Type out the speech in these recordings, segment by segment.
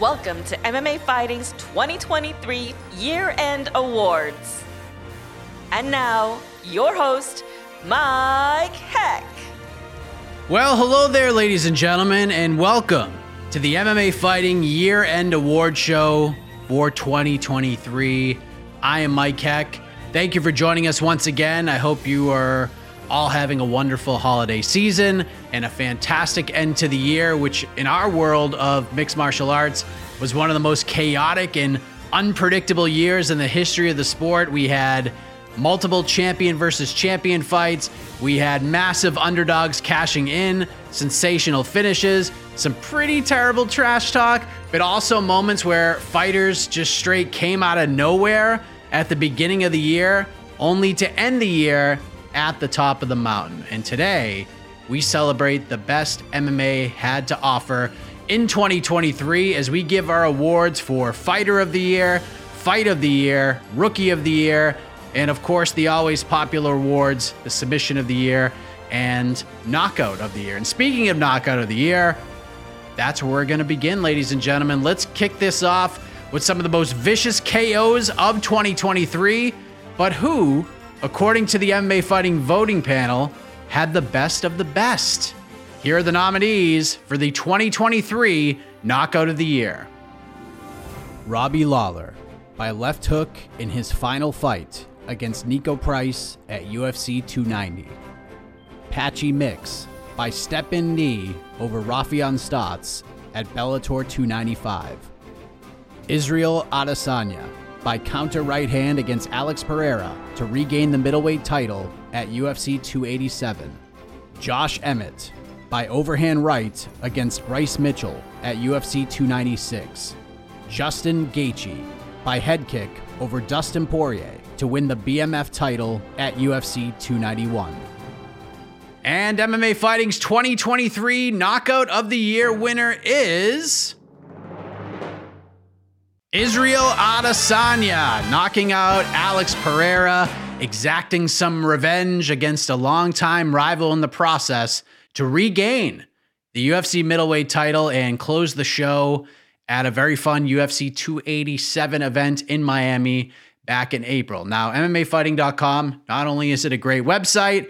Welcome to MMA Fighting's 2023 Year End Awards. And now, your host, Mike Heck. Well, hello there, ladies and gentlemen, and welcome to the MMA Fighting Year End Award Show for 2023. I am Mike Heck. Thank you for joining us once again. I hope you are all having a wonderful holiday season and a fantastic end to the year, which in our world of mixed martial arts was one of the most chaotic and unpredictable years in the history of the sport. We had multiple champion versus champion fights. We had massive underdogs cashing in, sensational finishes, some pretty terrible trash talk, but also moments where fighters just straight came out of nowhere at the beginning of the year, only to end the year at the top of the mountain. And today, we celebrate the best MMA had to offer in 2023 as we give our awards for Fighter of the Year, Fight of the Year, Rookie of the Year, and of course, the always popular awards, the Submission of the Year, and Knockout of the Year. And speaking of Knockout of the Year, that's where we're going to begin, ladies and gentlemen. Let's kick this off with some of the most vicious KOs of 2023. But who, according to the MMA Fighting voting panel, had the best of the best? Here are the nominees for the 2023 Knockout of the Year Robbie Lawler by left hook in his final fight against Niko Price at UFC 290. Patchy Mix by step in knee over Raufeon Stots at Bellator 295. Israel Adesanya by counter right hand against Alex Pereira to regain the middleweight title at UFC 287. Josh Emmett by overhand right against Bryce Mitchell at UFC 296. Justin Gaethje by head kick over Dustin Poirier to win the BMF title at UFC 291. And MMA Fighting's 2023 Knockout of the Year winner is Israel Adesanya, knocking out Alex Pereira, exacting some revenge against a longtime rival in the process to regain the UFC middleweight title and close the show at a very fun UFC 287 event in Miami back in April. Now, MMAfighting.com, not only is it a great website,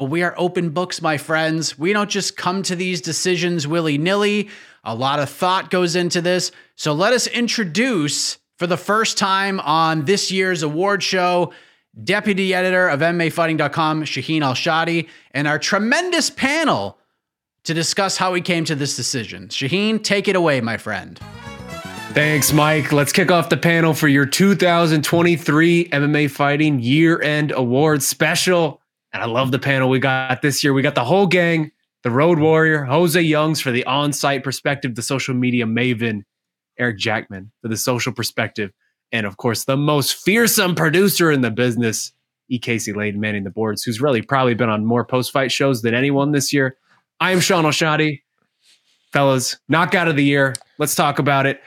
but we are open books, my friends. We don't just come to these decisions willy nilly. A lot of thought goes into this. So let us introduce, for the first time on this year's award show, deputy editor of MMAfighting.com, Shaheen Al-Shatti, and our tremendous panel to discuss how we came to this decision. Shaheen, take it away, my friend. Thanks, Mike. Let's kick off the panel for your 2023 MMA Fighting Year End Awards Special. And I love the panel we got this year. We got the whole gang, the Road Warrior, Jose Youngs for the on site perspective, the social media maven, Eric Jackman for the social perspective, and of course, the most fearsome producer in the business, E. Casey Leydon manning the boards, who's really probably been on more post fight shows than anyone this year. I am Shaun Al-Shatti. Fellas, knockout of the year. Let's talk about it.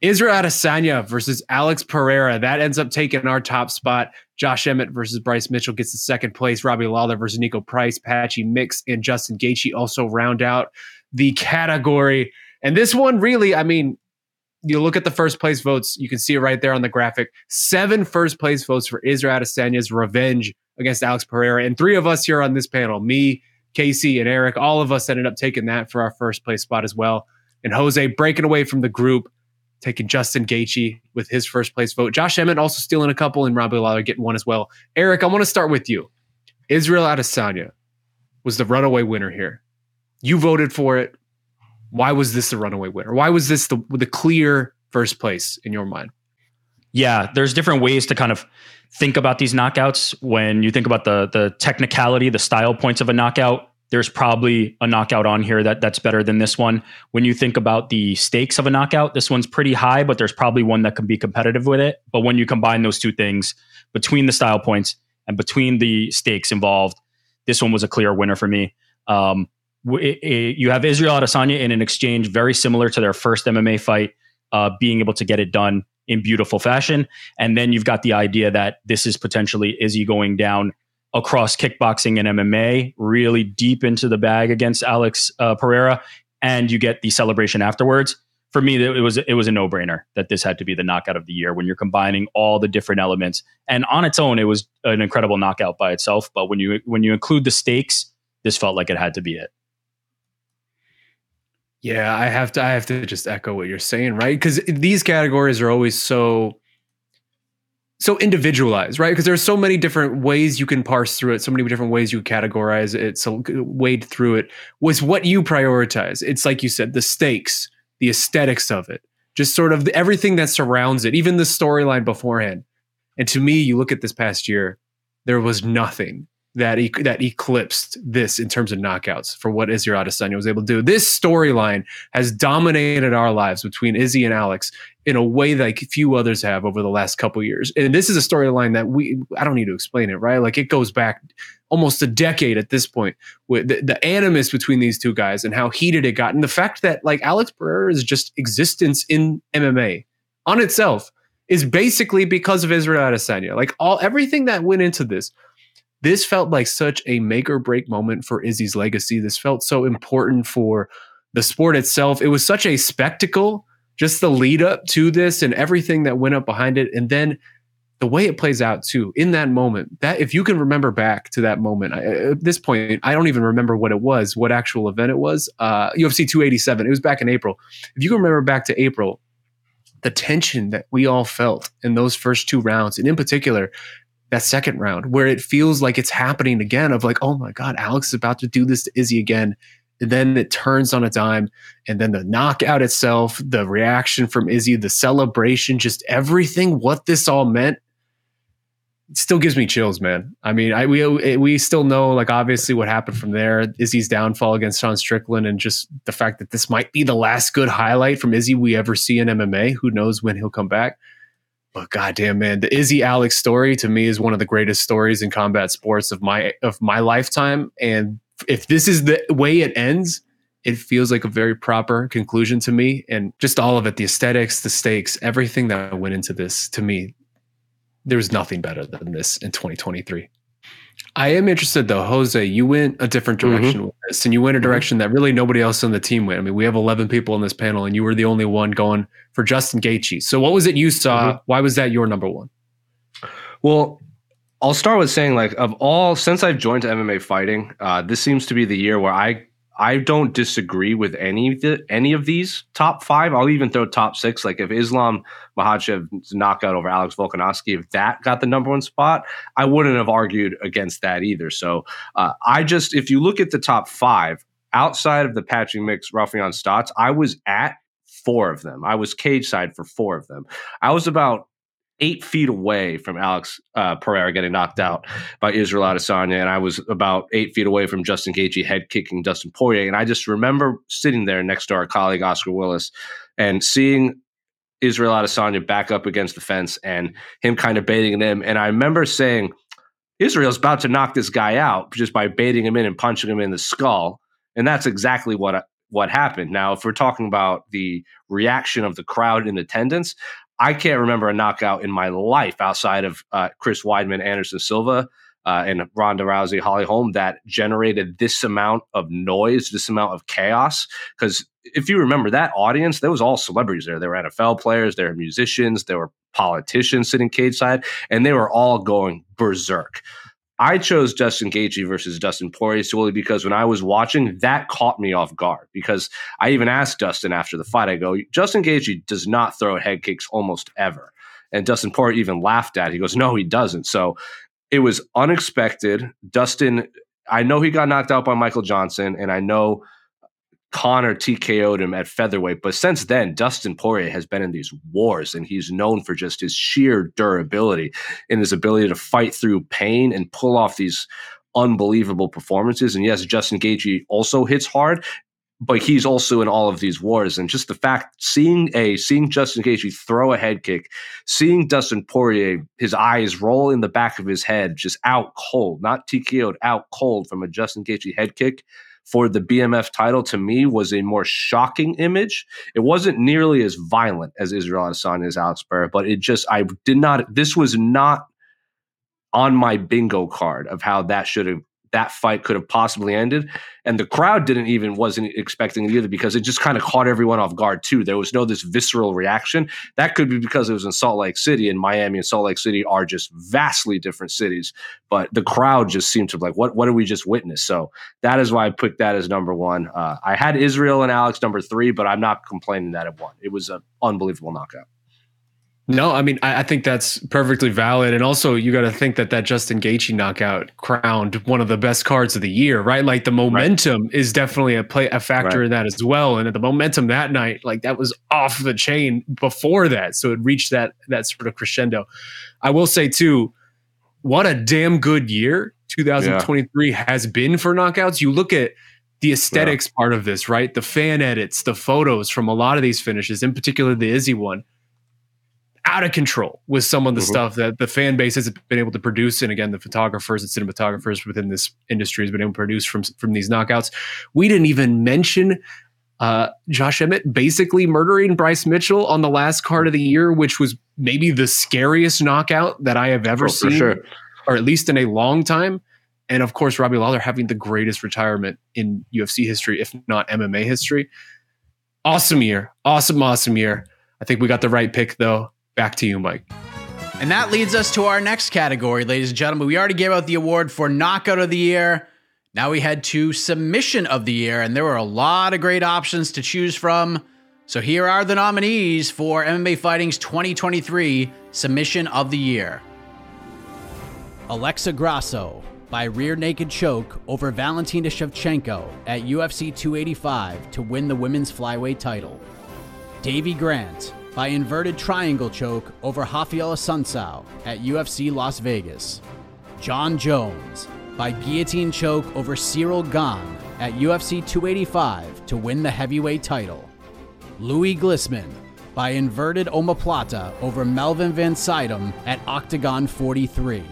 Israel Adesanya versus Alex Pereira. That ends up taking our top spot. Josh Emmett versus Bryce Mitchell gets the second place. Robbie Lawler versus Niko Price, Patchy Mix, and Justin Gaethje also round out the category. And this one, really, I mean, you look at the first place votes, you can see it right there on the graphic. Seven first place votes for Israel Adesanya's revenge against Alex Pereira. And three of us here on this panel, me, Casey, and Eric, all of us ended up taking that for our first place spot as well. And Jose breaking away from the group, taking Justin Gaethje with his first place vote. Josh Emmett also stealing a couple, and Robbie Lawler getting one as well. Eric, I want to start with you. Israel Adesanya was the runaway winner here. You voted for it. Why was this the runaway winner? Why was this the the clear first place in your mind? Yeah, there's different ways to kind of think about these knockouts. When you think about the the technicality, the style points of a knockout, there's probably a knockout on here that that's better than this one. When you think about the stakes of a knockout, this one's pretty high, but there's probably one that can be competitive with it. But when you combine those two things between the style points and between the stakes involved, this one was a clear winner for me. Um, it, it, you have Israel Adesanya in an exchange very similar to their first MMA fight, uh, being able to get it done in beautiful fashion, and then you've got the idea that this is potentially Izzy going down across kickboxing and MMA, really deep into the bag against Alex uh, Pereira, and you get the celebration afterwards. For me, it was it was a no brainer that this had to be the knockout of the year when you're combining all the different elements. And on its own, it was an incredible knockout by itself. But when you when you include the stakes, this felt like it had to be it. Yeah, I have to I have to just echo what you're saying, right? Because these categories are always so so individualized, right? Because there's so many different ways you can parse through it, so many different ways you categorize it, so wade through it. Was what you prioritize? It's like you said, the stakes, the aesthetics of it, just sort of everything that surrounds it, even the storyline beforehand. And to me, you look at this past year, there was nothing that e- that eclipsed this in terms of knockouts for what Izzy Adesanya was able to do. This storyline has dominated our lives between Izzy and Alex in a way that few others have over the last couple years. And this is a storyline that we I don't need to explain it, right? Like it goes back almost a decade at this point with the, the animus between these two guys and how heated it got and the fact that like Alex Pereira's just existence in MMA on itself is basically because of Israel Adesanya. Like all everything that went into this this felt like such a make or break moment for Izzy's legacy. This felt so important for the sport itself. It was such a spectacle, just the lead up to this and everything that went up behind it. And then the way it plays out too in that moment that if you can remember back to that moment I, at this point i don't even remember what it was what actual event it was uh, ufc 287 it was back in april if you can remember back to april the tension that we all felt in those first two rounds and in particular that second round where it feels like it's happening again of like, oh my God, Alex is about to do this to Izzy again. And then it turns on a dime. And then the knockout itself, the reaction from Izzy, the celebration, just everything, what this all meant, still gives me chills, man. I mean, I we we still know like obviously what happened from there, Izzy's downfall against Sean Strickland, and just the fact that this might be the last good highlight from Izzy we ever see in MMA. Who knows when he'll come back? But goddamn, man, the Izzy Alex story to me is one of the greatest stories in combat sports of my of my lifetime. And if this is the way it ends, it feels like a very proper conclusion to me. And just all of it, the aesthetics, the stakes, everything that went into this, to me, there's nothing better than this in 2023. I am interested though, Jose. You went a different mm-hmm. direction mm-hmm. with this, and you went a mm-hmm. direction that really nobody else on the team went. I mean, we have 11 people on this panel, and you were the only one going for Justin Gaethje. So, what was it you saw? Mm-hmm. Why was that your number one? Well, I'll start with saying, like, of all since I've joined MMA fighting, uh, this seems to be the year where I I don't disagree with any of the, any of these top five. I'll even throw top six. Like if Islam Makhachev's knockout over Alex Volkanovski, if that got the number one spot, I wouldn't have argued against that either. So uh, I just, if you look at the top five outside of the Patchy Mix, Raufeon Stots, I was at four of them. I was cage side for four of them. I was about eight feet away from Alex uh, Pereira getting knocked out by Israel Adesanya, and I was about eight feet away from Justin Gaethje head kicking Dustin Poirier, and I just remember sitting there next to our colleague Oscar Willis and seeing Israel Adesanya back up against the fence and him kind of baiting him, and I remember saying. Israel's about to knock this guy out just by baiting him in and punching him in the skull. And that's exactly what what happened. Now, if we're talking about the reaction of the crowd in attendance, I can't remember a knockout in my life outside of uh, Chris Weidman, Anderson Silva, uh, and Ronda Rousey, Holly Holm that generated this amount of noise, this amount of chaos. Because if you remember that audience, there was all celebrities there. There were NFL players, there were musicians, there were politicians sitting cage side, and they were all going berserk. I chose Justin Gaethje versus Dustin Poirier solely because when I was watching, that caught me off guard. Because I even asked Dustin after the fight, I go, Justin Gaethje does not throw head kicks almost ever, and Dustin Poirier even laughed at. it. He goes, No, he doesn't. So it was unexpected. Dustin, I know he got knocked out by Michael Johnson, and I know Conor TKO'd him at featherweight. But since then, Dustin Poirier has been in these wars, and he's known for just his sheer durability and his ability to fight through pain and pull off these unbelievable performances. And yes, Justin Gaethje also hits hard, but he's also in all of these wars. And just the fact seeing a seeing Justin Gaethje throw a head kick, seeing Dustin Poirier, his eyes roll in the back of his head, just out cold, not TKO'd, out cold from a Justin Gaethje head kick for the BMF title to me was a more shocking image. It wasn't nearly as violent as Israel Adesanya's Alex Pereira, but it just I did not. This was not on my bingo card of how that should have that fight could have possibly ended. And the crowd didn't even wasn't expecting it either because it just kind of caught everyone off guard too. There was no this visceral reaction. That could be because it was in Salt Lake City and Miami and Salt Lake City are just vastly different cities. But the crowd just seemed to be like, what what did we just witness? So that is why I picked that as number one. Uh, I had Israel and Alex number three, but I'm not complaining that it won. It was an unbelievable knockout. No, I mean I, I, think that's perfectly valid, and also you got to think that that Justin Gaethje knockout crowned one of the best cards of the year, right? Like the momentum right. is definitely a play a factor right. in that as well, and at the momentum that night, like that was off the chain before that, so it reached that that sort of crescendo. I will say too, what a damn good year 2023 yeah. has been for knockouts. You look at the aesthetics yeah. part of this, right? The fan edits, the photos from a lot of these finishes, in particular the Izzy one out of control with some of the mm-hmm. stuff that the fan base has been able to produce. And again, the photographers and cinematographers within this industry has been able to produce from, from these knockouts. We didn't even mention uh, Josh Emmett basically murdering Bryce Mitchell on the last card of the year, which was maybe the scariest knockout that I have ever oh, seen, sure. or at least in a long time. And of course, Robbie Lawler having the greatest retirement in UFC history, if not MMA history. Awesome year. Awesome, awesome year. I think we got the right pick, though. Back to you, Mike. And that leads us to our next category, ladies and gentlemen. We already gave out the award for Knockout of the Year. Now we head to Submission of the Year, and there were a lot of great options to choose from. So here are the nominees for MMA Fighting's 2023 Submission of the Year Alexa Grasso by rear naked choke over Valentina Shevchenko at UFC 285 to win the women's flyweight title. Davy Grant by inverted triangle choke over Raphael Assunção at UFC Las Vegas. Jon Jones by guillotine choke over Cyril Gane at UFC 285 to win the heavyweight title. Louis Glismann by inverted omoplata over Melvin Van at Octagon 43.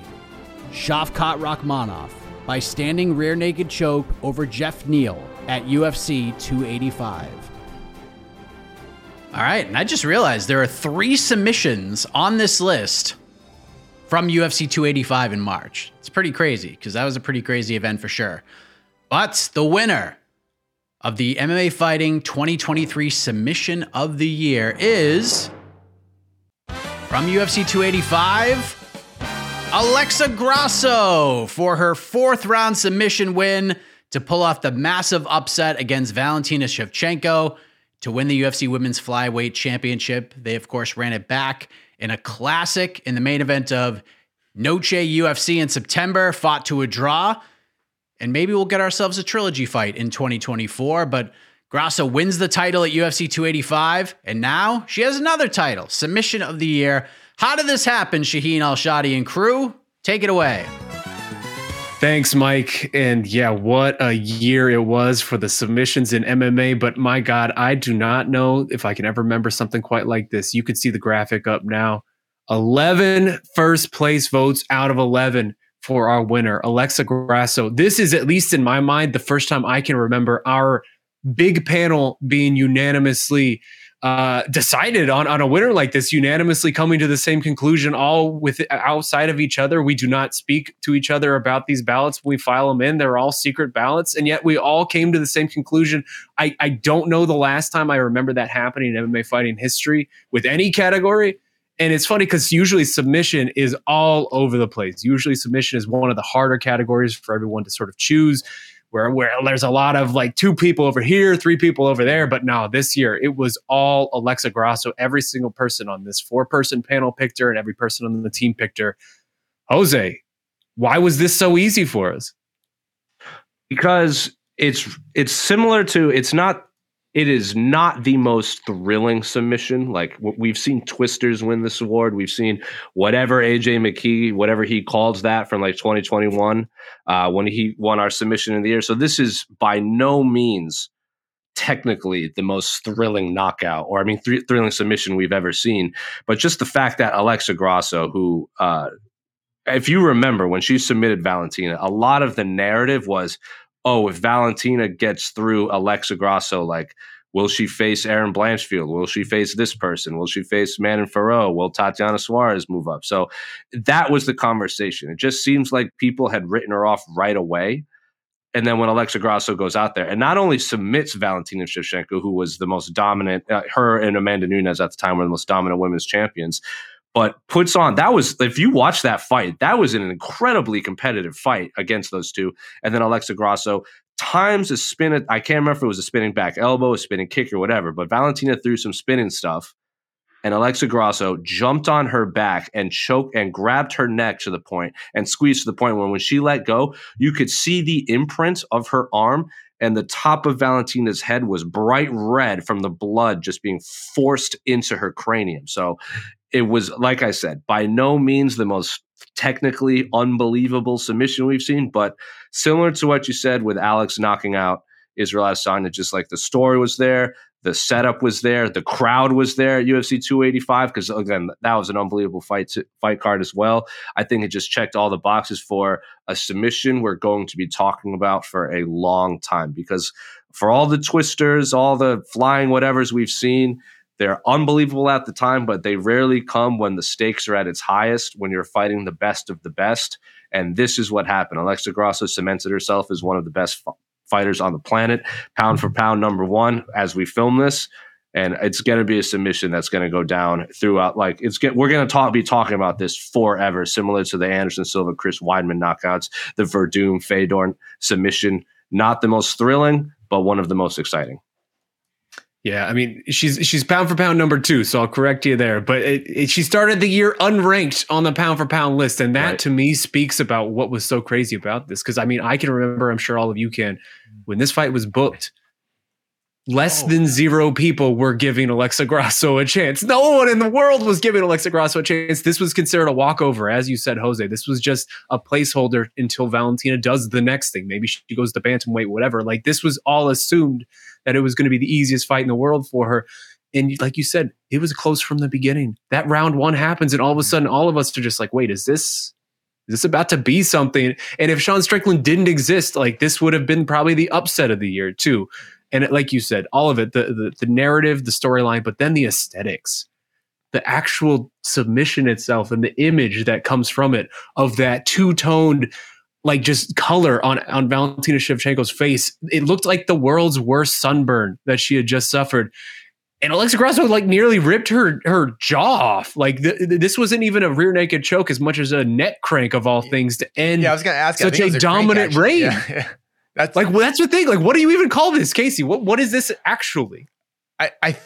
Shavkat Rakhmonov by standing rear naked choke over Jeff Neal at UFC 285. All right, and I just realized there are three submissions on this list from UFC 285 in March. It's pretty crazy because that was a pretty crazy event for sure. But the winner of the MMA Fighting 2023 Submission of the Year is from UFC 285, Alexa Grasso for her fourth round submission win to pull off the massive upset against Valentina Shevchenko to win the UFC Women's Flyweight Championship. They, of course, ran it back in a classic in the main event of Noche UFC in September, fought to a draw. And maybe we'll get ourselves a trilogy fight in 2024. But Grasso wins the title at UFC 285. And now she has another title, Submission of the Year. How did this happen, Shaheen Al Shatti and crew? Take it away. Thanks, Mike. And yeah, what a year it was for the submissions in MMA. But my God, I do not know if I can ever remember something quite like this. You can see the graphic up now. 11 first place votes out of 11 for our winner, Alexa Grasso. This is, at least in my mind, the first time I can remember our big panel being unanimously uh, decided on on a winner like this, unanimously coming to the same conclusion, all with outside of each other. We do not speak to each other about these ballots. We file them in; they're all secret ballots, and yet we all came to the same conclusion. I I don't know the last time I remember that happening in MMA fighting history with any category. And it's funny because usually submission is all over the place. Usually submission is one of the harder categories for everyone to sort of choose where where there's a lot of like two people over here, three people over there. But no, this year it was all Alexa Grasso. Every single person on this four person panel picked her, and every person on the team picked her. Jose, why was this so easy for us? Because it's it's similar to it's not it is not the most thrilling submission. Like we've seen Twisters win this award. We've seen whatever AJ McKee, whatever he calls that from like 2021, uh, when he won our submission in the year. So this is by no means technically the most thrilling knockout, or I mean, th- thrilling submission we've ever seen. But just the fact that Alexa Grasso, who, uh, if you remember when she submitted Valentina, a lot of the narrative was oh, if Valentina gets through Alexa Grasso, like, will she face Erin Blanchfield? Will she face this person? Will she face Manon Fiorot? Will Tatiana Suarez move up? So that was the conversation. It just seems like people had written her off right away. And then when Alexa Grasso goes out there and not only submits Valentina Shevchenko, who was the most dominant, uh, her and Amanda Nunes at the time were the most dominant women's champions, but puts on that was if you watch that fight, that was an incredibly competitive fight against those two. And then Alexa Grasso times a spin. I can't remember if it was a spinning back elbow, a spinning kick, or whatever. But Valentina threw some spinning stuff, and Alexa Grasso jumped on her back and choked and grabbed her neck to the point and squeezed to the point where when she let go, you could see the imprint of her arm and the top of Valentina's head was bright red from the blood just being forced into her cranium. So it was, like I said, by no means the most technically unbelievable submission we've seen, but similar to what you said with Alex knocking out Israel Adesanya, just like the story was there, the setup was there, the crowd was there at UFC 285 because again that was an unbelievable fight to, fight card as well. I think it just checked all the boxes for a submission we're going to be talking about for a long time because for all the twisters, all the flying whatevers we've seen, they're unbelievable at the time, but they rarely come when the stakes are at its highest, when you're fighting the best of the best. And this is what happened. Alexa Grasso cemented herself as one of the best f- fighters on the planet, pound for pound, number one, as we film this. And it's going to be a submission that's going to go down throughout. Like it's get, we're going to talk, be talking about this forever, similar to the Anderson Silva, Chris Weidman knockouts, the Werdum Fedor submission. Not the most thrilling, but one of the most exciting. Yeah, I mean she's she's pound for pound number two, so I'll correct you there. But it, it, she started the year unranked on the pound for pound list, and that right. to me speaks about what was so crazy about this. Because I mean, I can remember, I'm sure all of you can, when this fight was booked, less oh. than zero people were giving Alexa Grasso a chance. No one in the world was giving Alexa Grasso a chance. This was considered a walkover, as you said, Jose. This was just a placeholder until Valentina does the next thing. Maybe she goes to bantamweight, whatever. Like this was all assumed that it was going to be the easiest fight in the world for her. And like you said, it was close from the beginning. That round one happens, and all of a sudden, all of us are just like, wait, is this is this about to be something? And if Sean Strickland didn't exist, like this would have been probably the upset of the year too. And it, like you said, all of it, the the, the narrative, the storyline, but then the aesthetics, the actual submission itself, and the image that comes from it of that two toned like just color on on Valentina Shevchenko's face. It looked like the world's worst sunburn that she had just suffered. And Alexa Grasso like nearly ripped her her jaw off. Like th- this wasn't even a rear naked choke as much as a neck crank of all things to end. Yeah, I was going to ask. Such a, a dominant reign. Yeah, yeah. That's like well, that's the thing. Like, what do you even call this, Casey? What what is this actually? I I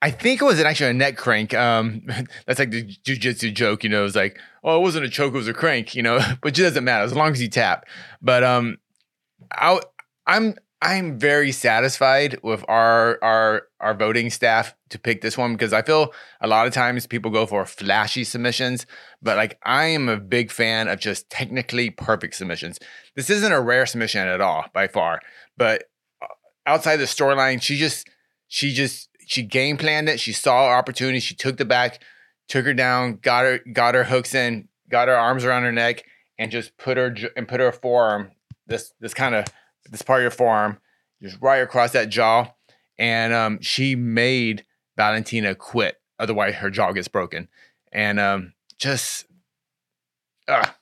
I think it was actually a neck crank. Um, that's like the jujitsu joke, you know. It's like, oh, it wasn't a choke, it was a crank, you know. but it doesn't matter as long as you tap. But um, I I'm I'm very satisfied with our our our voting staff to pick this one because I feel a lot of times people go for flashy submissions, but like I am a big fan of just technically perfect submissions. This isn't a rare submission at all by far, but uh, outside the storyline, she just she just she game planned it. She saw opportunity. She took the back, took her down, got her got her hooks in, got her arms around her neck, and just put her and put her forearm this this kind of this part of your forearm just right across that jaw, and um, she made Valentina quit. Otherwise, her jaw gets broken, and um, just ah,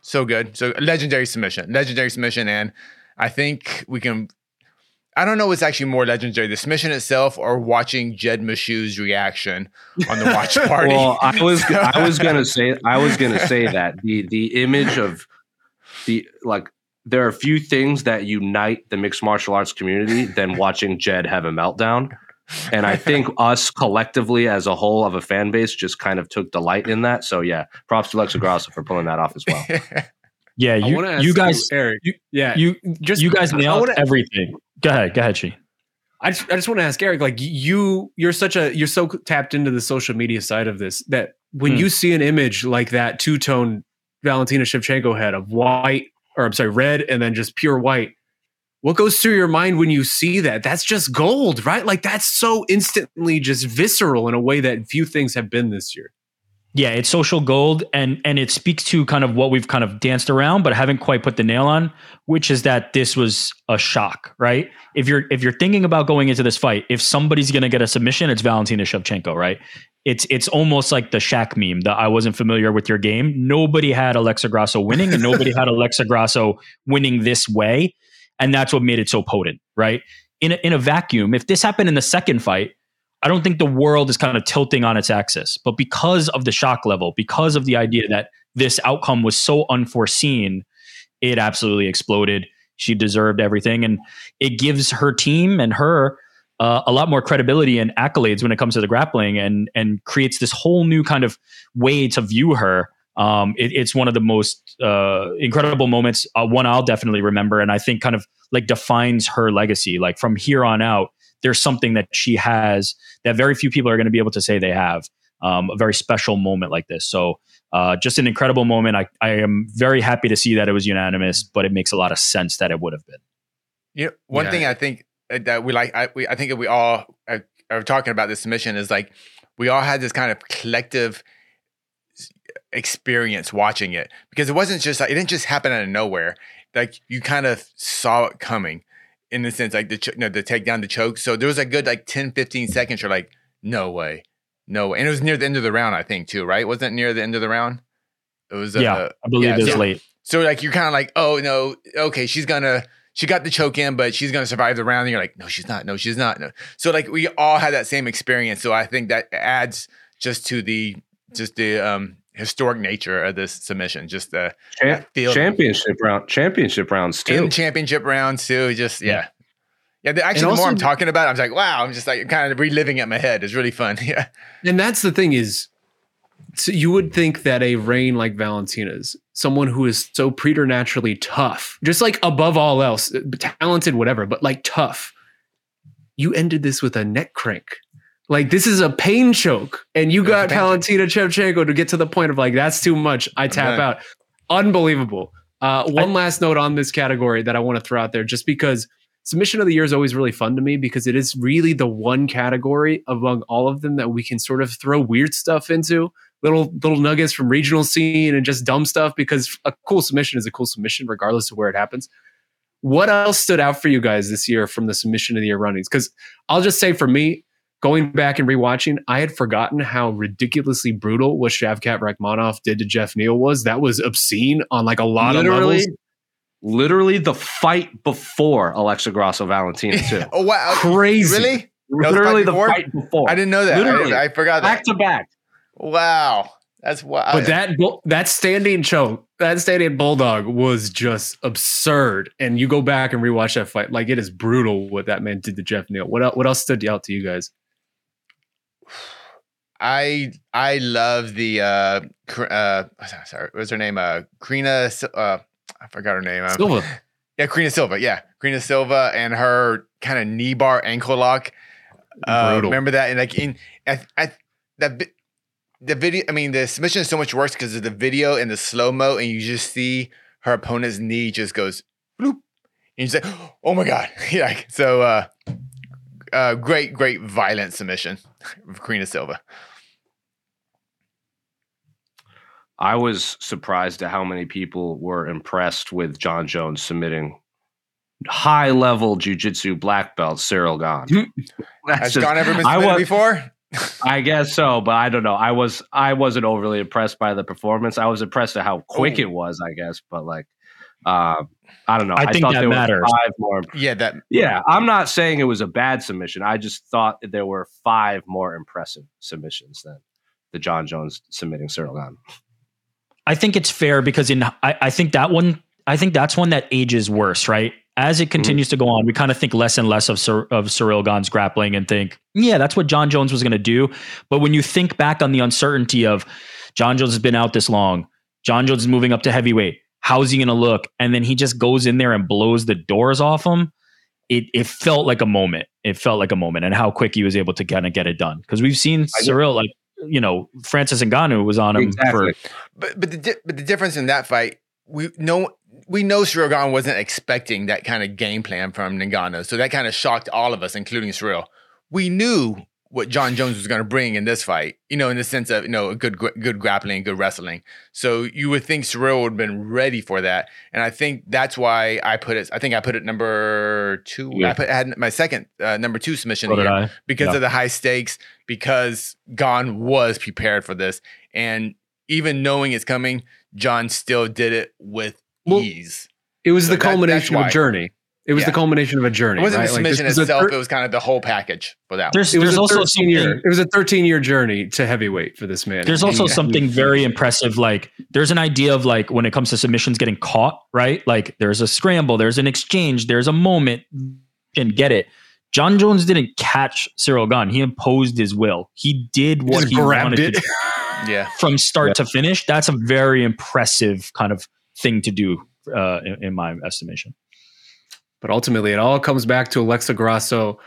so good. So legendary submission, legendary submission, and I think we can. I don't know what's actually more legendary, the submission itself or watching Jed Meshew's reaction on the watch party. well, I was I was gonna say I was gonna say that the the image of the like there are a few things that unite the mixed martial arts community than watching Jed have a meltdown. And I think us collectively as a whole of a fan base just kind of took delight in that. So yeah, props to Alexa Grasso for pulling that off as well. Yeah, I you wanna ask you guys Eric. you- yeah, you just you guys I nailed wanna- everything. Go ahead, go ahead, Chi. I just, I just want to ask Eric, like you, you're such a, you're so tapped into the social media side of this that when Hmm. you see an image like that two tone Valentina Shevchenko head of white, or I'm sorry, red, and then just pure white, what goes through your mind when you see that? That's just gold, right? Like that's so instantly just visceral in a way that few things have been this year. Yeah, it's social gold and and it speaks to kind of what we've kind of danced around but haven't quite put the nail on, which is that this was a shock, right? If you're if you're thinking about going into this fight, if somebody's going to get a submission, it's Valentina Shevchenko, right? It's it's almost like the Shaq meme that I wasn't familiar with your game. Nobody had Alexa Grasso winning and nobody had Alexa Grasso winning this way, and that's what made it so potent, right? In a, in a vacuum, if this happened in the second fight, I don't think the world is kind of tilting on its axis. But because of the shock level, because of the idea that this outcome was so unforeseen, it absolutely exploded. She deserved everything. And it gives her team and her uh, a lot more credibility and accolades when it comes to the grappling and, and creates this whole new kind of way to view her. Um, it, it's one of the most uh, incredible moments, uh, one I'll definitely remember. And I think kind of like defines her legacy. Like from here on out, there's something that she has that very few people are going to be able to say they have. Um, a very special moment like this. So, uh, just an incredible moment. I, I am very happy to see that it was unanimous, but it makes a lot of sense that it would have been. You know, one Yeah. thing I think uh, that we like, I, we, I think that we all are, are talking about this submission is like we all had this kind of collective experience watching it because it wasn't just like it didn't just happen out of nowhere. Like you kind of saw it coming in the sense like the ch- you know, the takedown, the choke. So there was a good like 10, 15 seconds. You're like, no way, no way. And it was near the end of the round, I think, too, right? Wasn't it near the end of the round? It was. yeah, uh, I believe yeah, it was so- late. so like you're kind of like, oh no, okay, she's gonna she got the choke in, but she's gonna survive the round. And you're like, no, she's not. No, she's not. No. So like we all had that same experience. So I think that adds just to the just the um historic nature of this submission. Just the Cham- championship round, championship rounds too. in championship rounds too. Just yeah. Yeah, the, actually, And the more I'm talking about, it, I'm just like, wow, I'm just like kind of reliving it in my head. It's really fun. Yeah, And that's the thing is, so you would think that a reign like Valentina's, someone who is so preternaturally tough, just like above all else, uh, talented, whatever, but like tough, you ended this with a neck crank. Like this is a pain choke, and you got. Valentina Shevchenko to get to the point of like that's too much. I tap done. out. Unbelievable. Uh, one last note on this category that I want to throw out there, just because submission of the year is always really fun to me because it is really the one category among all of them that we can sort of throw weird stuff into little little nuggets from regional scene and just dumb stuff because a cool submission is a cool submission regardless of where it happens what else stood out for you guys this year from the submission of the year runnings because i'll just say for me going back and rewatching i had forgotten how ridiculously brutal what shavkat Rakhmonov did to jeff neal was that was obscene on like a lot of literally, levels literally the fight before Alexa Grasso Valentina too. oh wow, crazy really? was literally fight the before? fight before. I didn't know that. Literally. I, I forgot that. back to back. Wow, that's wow. But that that standing choke, that standing bulldog was just absurd. And you go back and rewatch that fight, like it is brutal what that man did to Jeff Neal. What else, what else stood out to you guys? I I love the uh uh sorry what's her name uh Krina uh I forgot her name Silva. Yeah, Karina Silva. Yeah, Karina Silva and her kind of knee bar ankle lock. Uh, remember that? And like in, I, I, that the video. I mean, the submission is so much worse because of the video and the slow mo, and you just see her opponent's knee just goes bloop, and you say, "Oh my god!" yeah. So, uh, uh, great, great violent submission, Karina Silva. I was surprised at how many people were impressed with Jon Jones submitting high level jujitsu black belt Cyril Gane. That's Has just- Jon ever been I submitted was- before? I guess so, but I don't know. I was I wasn't overly impressed by the performance. I was impressed at how quick Oh. it was, I guess, but like uh, I don't know. I think thought that there were matters. Five more. Yeah, that Yeah, I'm not saying it was a bad submission. I just thought there were five more impressive submissions than the Jon Jones submitting Cyril Gane. I think it's fair because in I, I think that one I think that's one that ages worse, right? As it mm-hmm. continues to go on, we kind of think less and less of Cyr- of Cyril Gane's grappling and think, yeah, that's what Jon Jones was going to do. But when you think back on the uncertainty of Jon Jones has been out this long, Jon Jones is moving up to heavyweight. How's he going to look? And then he just goes in there and blows the doors off him. It it felt like a moment. It felt like a moment, and how quick he was able to kind of get it done. Because we've seen Cyril, like you know, Francis Ngannou was on him Exactly. for But but the di- but the difference in that fight, we know we know Srigan wasn't expecting that kind of game plan from Ngannou, so that kind of shocked all of us, including Cyril. We knew what Jon Jones was going to bring in this fight, you know, in the sense of you know good good grappling, good wrestling. So you would think Cyril would have been ready for that, and I think that's why I put it. I think I put it number two. Yeah. I put I had my second uh, number two submission here because Yeah. of the high stakes, because Gane was prepared for this. And even knowing it's coming, Jon still did it with Well, ease. It was So the that- culmination of a journey. It was Yeah. the culmination of a journey. It wasn't right? the Like, this submission was itself, thir- it was kind of the whole package for that there's it was there's also 13 year. It was a 13 year journey to heavyweight for this man. There's also Yeah. something very impressive. Like there's an idea of like when it comes to submissions getting caught, right? Like there's a scramble, there's an exchange, there's a moment and get it. Jon Jones didn't catch Cyril Gane. He imposed his will. He did what Just he wanted it. to do Yeah. from start to finish. That's a very impressive kind of thing to do, uh, in, in my estimation. But ultimately, it all comes back to Alexa Grasso,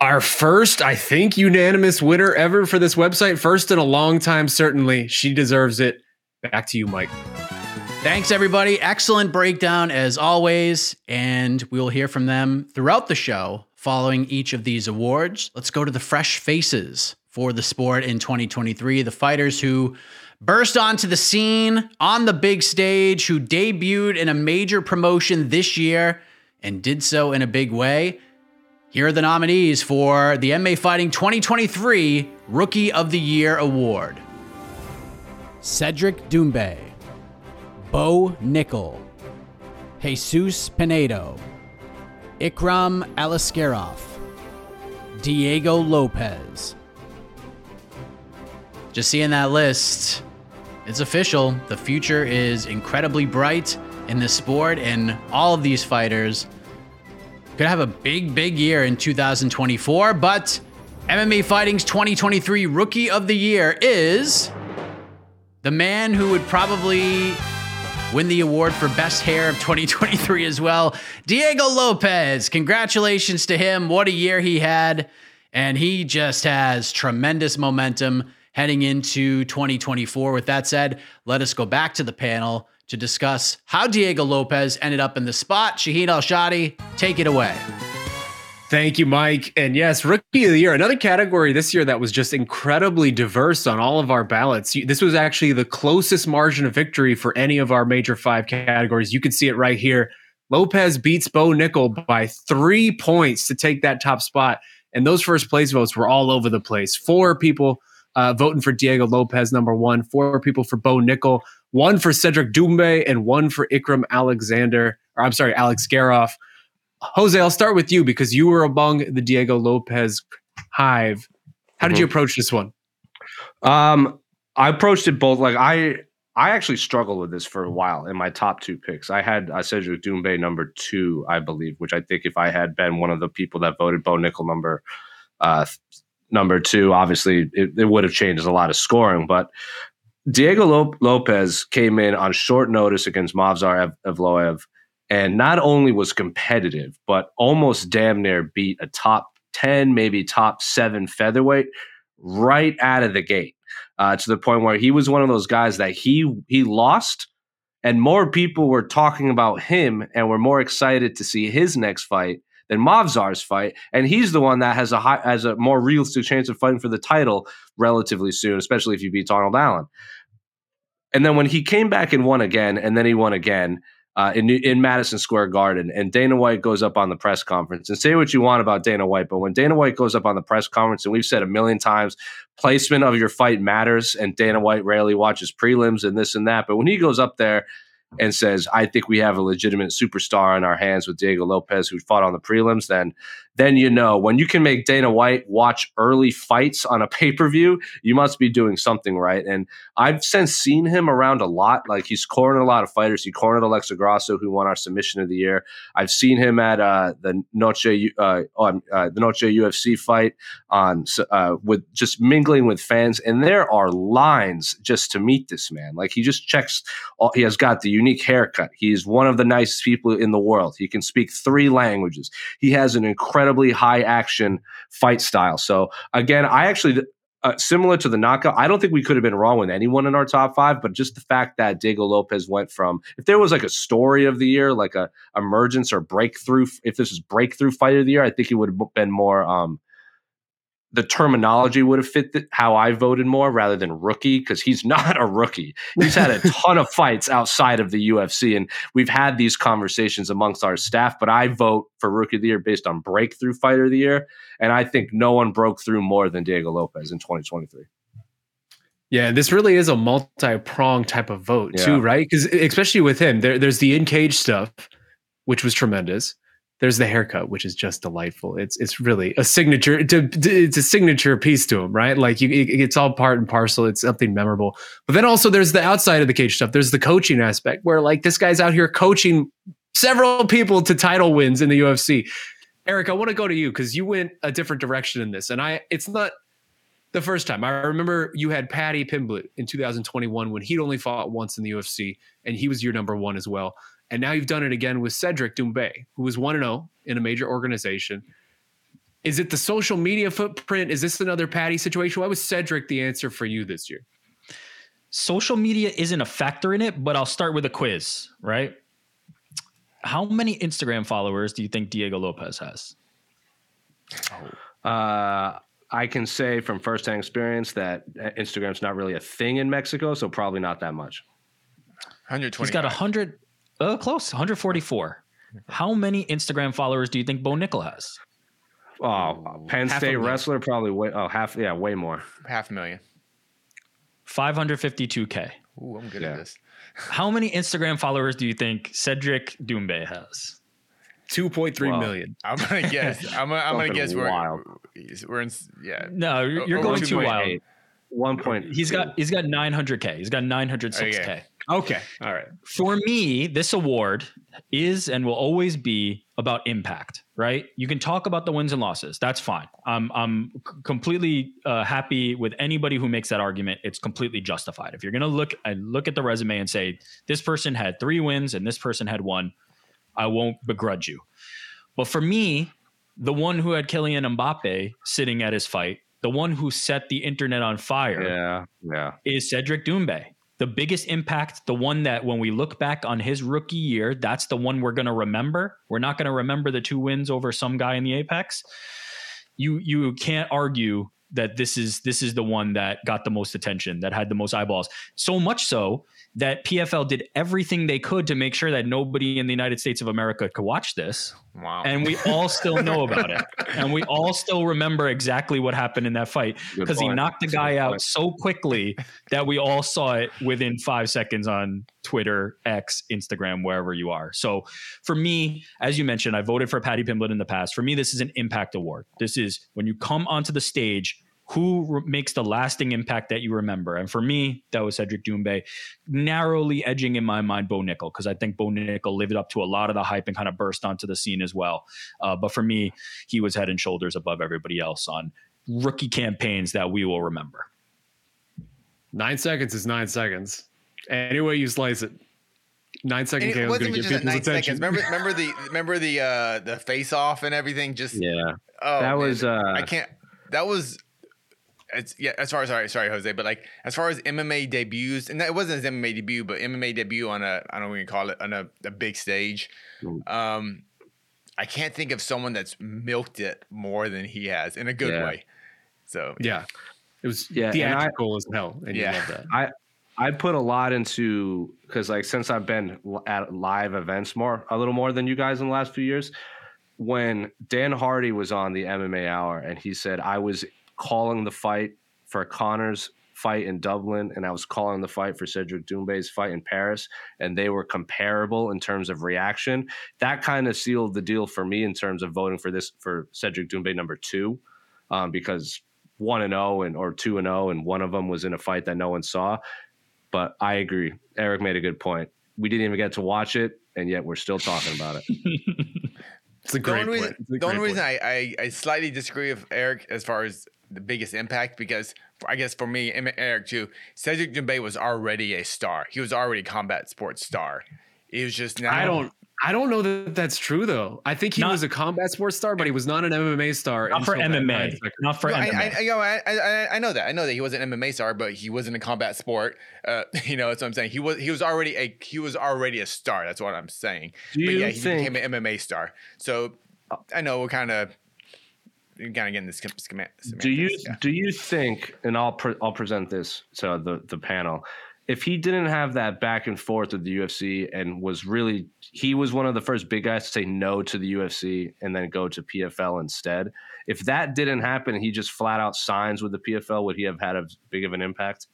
our first, I think, unanimous winner ever for this website. First in a long time, certainly. She deserves it. Back to you, Mike. Thanks, everybody. Excellent breakdown as always. And we will hear from them throughout the show following each of these awards. Let's go to the fresh faces for the sport in 2023. The fighters who burst onto the scene on the big stage, who debuted in a major promotion this year and did so in a big way. Here are the nominees for the MMA Fighting 2023 Rookie of the Year Award Cedric Doumbé. Bo Nickal, Jesus Pinedo, Ikram Aliskerov, Diego Lopez. Just seeing that list, it's official. The future is incredibly bright in this sport, and all of these fighters could have a big, big year in 2024. But MMA Fighting's 2023 Rookie of the Year is the man who would probably win the award for best hair of 2023 as well. Diego Lopez. Congratulations to him. What a year he had. And he just has tremendous momentum heading into 2024. With that said, let us go back to the panel to discuss how Diego Lopez ended up in the spot. Shaheen Al Shatti, take it away. Thank you, Mike. And yes, Rookie of the Year, another category this year that was just incredibly diverse on all of our ballots. This was actually the closest margin of victory for any of our major five categories. You can see it right here. Lopez beats Bo Nickal by three points to take that top spot. And those first place votes were all over the place. Four people uh, voting for Diego Lopez, number one, four people for Bo Nickal, one for Cedric Doumbé, and one for Ikram Alexander, or I'm sorry, Alex Garoff. Jose, I'll start with you because you were among the Diego Lopez hive. How did you approach this one? Um, I approached it both like I I actually struggled with this for a while in my top two picks. I had I said Doumbé number two, I believe, which I think if I had been one of the people that voted Bo Nickal number uh number two, obviously it, it would have changed a lot of scoring. But Diego Lo- Lopez came in on short notice against Movsar Ev- Evloev and not only was competitive, but almost damn near beat a top 10, maybe top seven featherweight right out of the gate uh, to the point where he was one of those guys that he he lost and more people were talking about him and were more excited to see his next fight than Movsar's fight, and he's the one that has a high, has a more realistic chance of fighting for the title relatively soon, especially if he beats Arnold Allen. And then when he came back and won again, and then he won again, uh, in in Madison Square Garden, and Dana White goes up on the press conference. And say what you want about Dana White, but when Dana White goes up on the press conference, and we've said a million times, placement of your fight matters, and Dana White rarely watches prelims and this and that. But when he goes up there and says, "I think we have a legitimate superstar in our hands with Diego Lopez, who fought on the prelims," then then you know when you can make Dana White watch early fights on a pay per view, you must be doing something right. And I've since seen him around a lot. Like he's cornered a lot of fighters. He cornered Alexa Grasso, who won our submission of the year. I've seen him at uh, the Noche uh, on uh, the Noche UFC fight on uh, with just mingling with fans, and there are lines just to meet this man. Like he just checks. All, he has got the unique haircut. He's one of the nicest people in the world. He can speak three languages. He has an incredibly high action fight style. So again, I actually uh, similar to the knockout, I don't think we could have been wrong with anyone in our top five, but just the fact that Diego Lopez went from, if there was like a story of the year, like a emergence or breakthrough, if this is breakthrough fight of the year, I think it would have been more um, the terminology would have fit the, how I voted more rather than rookie because he's not a rookie. He's had a ton of fights outside of the UFC, and we've had these conversations amongst our staff. But I vote for rookie of the year based on breakthrough fighter of the year, and I think no one broke through more than Diego Lopez in 2023. Yeah, this really is a multi-pronged type of vote yeah. too, right? Because especially with him, there, there's the in-cage stuff, which was tremendous there's the haircut, which is just delightful. It's it's really a signature. To, it's a signature piece to him, right? Like you, it's all part and parcel. It's something memorable. But then also there's the outside of the cage stuff. There's the coaching aspect where like this guy's out here coaching several people to title wins in the UFC. Eric, I want to go to you because you went a different direction in this, and I it's not the first time. I remember you had Paddy Pimblett in 2021 when he'd only fought once in the UFC, and he was your number one as well. And now you've done it again with Cedric Doumbé, who was 1 0 in a major organization. Is it the social media footprint? Is this another Paddy situation? Why was Cedric the answer for you this year? Social media isn't a factor in it, but I'll start with a quiz, right? How many Instagram followers do you think Diego Lopez has? Uh, I can say from firsthand experience that Instagram's not really a thing in Mexico, so probably not that much. 120. He's got 100. Uh, close, 144. How many Instagram followers do you think Bo Nickal has? Oh, Penn half State wrestler, probably way. Oh, half. Yeah, way more. Half a million. 552k. Ooh, I'm good yeah. at this. How many Instagram followers do you think Cedric Doumbé has? 2.3 well, million. I'm gonna guess. I'm gonna, I'm gonna guess wild. we're we're in yeah. No, you're, going too wild. One point. He's got he's got 900k. He's got 906k. Okay. Okay. All right. For me, this award is and will always be about impact, right? You can talk about the wins and losses. That's fine. I'm I'm completely uh, happy with anybody who makes that argument. It's completely justified. If you're going to look and look at the resume and say this person had 3 wins and this person had one, I won't begrudge you. But for me, the one who had Kylian Mbappe sitting at his fight, the one who set the internet on fire, yeah, yeah, is Cedric Doumbé the biggest impact, the one that when we look back on his rookie year, that's the one we're going to remember. We're not going to remember the two wins over some guy in the Apex. You you can't argue that this is this is the one that got the most attention, that had the most eyeballs. So much so that PFL did everything they could to make sure that nobody in the United States of America could watch this. Wow. And we all still know about it. And we all still remember exactly what happened in that fight because he knocked the guy out so quickly that we all saw it within five seconds on Twitter, X, Instagram, wherever you are. So for me, as you mentioned, I voted for Paddy Pimblett in the past. For me, this is an impact award. This is when you come onto the stage, who re- makes the lasting impact that you remember? And for me, that was Cedric Doumbé, narrowly edging in my mind Bo Nickal, because I think Bo Nickal lived up to a lot of the hype and kind of burst onto the scene as well. Uh, but for me, he was head and shoulders above everybody else on rookie campaigns that we will remember. Nine seconds is nine seconds. Any way you slice it. nine second And KO it is wasn't going to get just at people's nine attention. seconds. Remember, remember the remember the uh the face off and everything. Just Yeah. oh, That man. was, uh, I can't. That was. It's yeah. As far as sorry, sorry, Jose, but like as far as MMA debuts, and that it wasn't his MMA debut, but MMA debut on a I don't know what you call it on a, a big stage. Um, I can't think of someone that's milked it more than he has in a good Yeah. way. So yeah, it was Yeah, and I- theatrical as hell, and Yeah. you love that. I I put a lot into because like since I've been at live events more a little more than you guys in the last few years. When Dan Hardy was on the MMA Hour and he said I was calling the fight for Conor's fight in Dublin and I was calling the fight for Cedric Doumbé's fight in Paris and they were comparable in terms of reaction. That kind of sealed the deal for me in terms of voting for this for Cedric Doumbé number two um, because one and zero and or two and zero, and one of them was in a fight that no one saw. But I agree. Eric made a good point. We didn't even get to watch it, and yet we're still talking about it. It's a the great only point. reason, the only reason. I, I, I slightly disagree with Eric as far as the biggest impact because I guess for me and Eric too, Cedric Doumbé was already a star. He was already a combat sports star. It was just now. I don't. I don't know that that's true though. I think he Not- was a combat sports star, but he was not an MMA star. Not for until that nine MMA. Not for No, I, MMA. I, I, you know, I, I, I know that. I know that he wasn't an MMA star, but he was in a combat sport. Uh, you know, that's what I'm saying. He was he was already a he was already a star. That's what I'm saying. Do but yeah, he think- became an MMA star. So I know we're kind of kind of getting this schema. semantics, do you yeah. do you think? And I'll pre- I'll present this to the the panel. If he didn't have that back and forth with the UFC and was really he was one of the first big guys to say no to the UFC and then go to PFL instead. If that didn't happen, he just flat out signs with the PFL. Would he have had as big of an impact?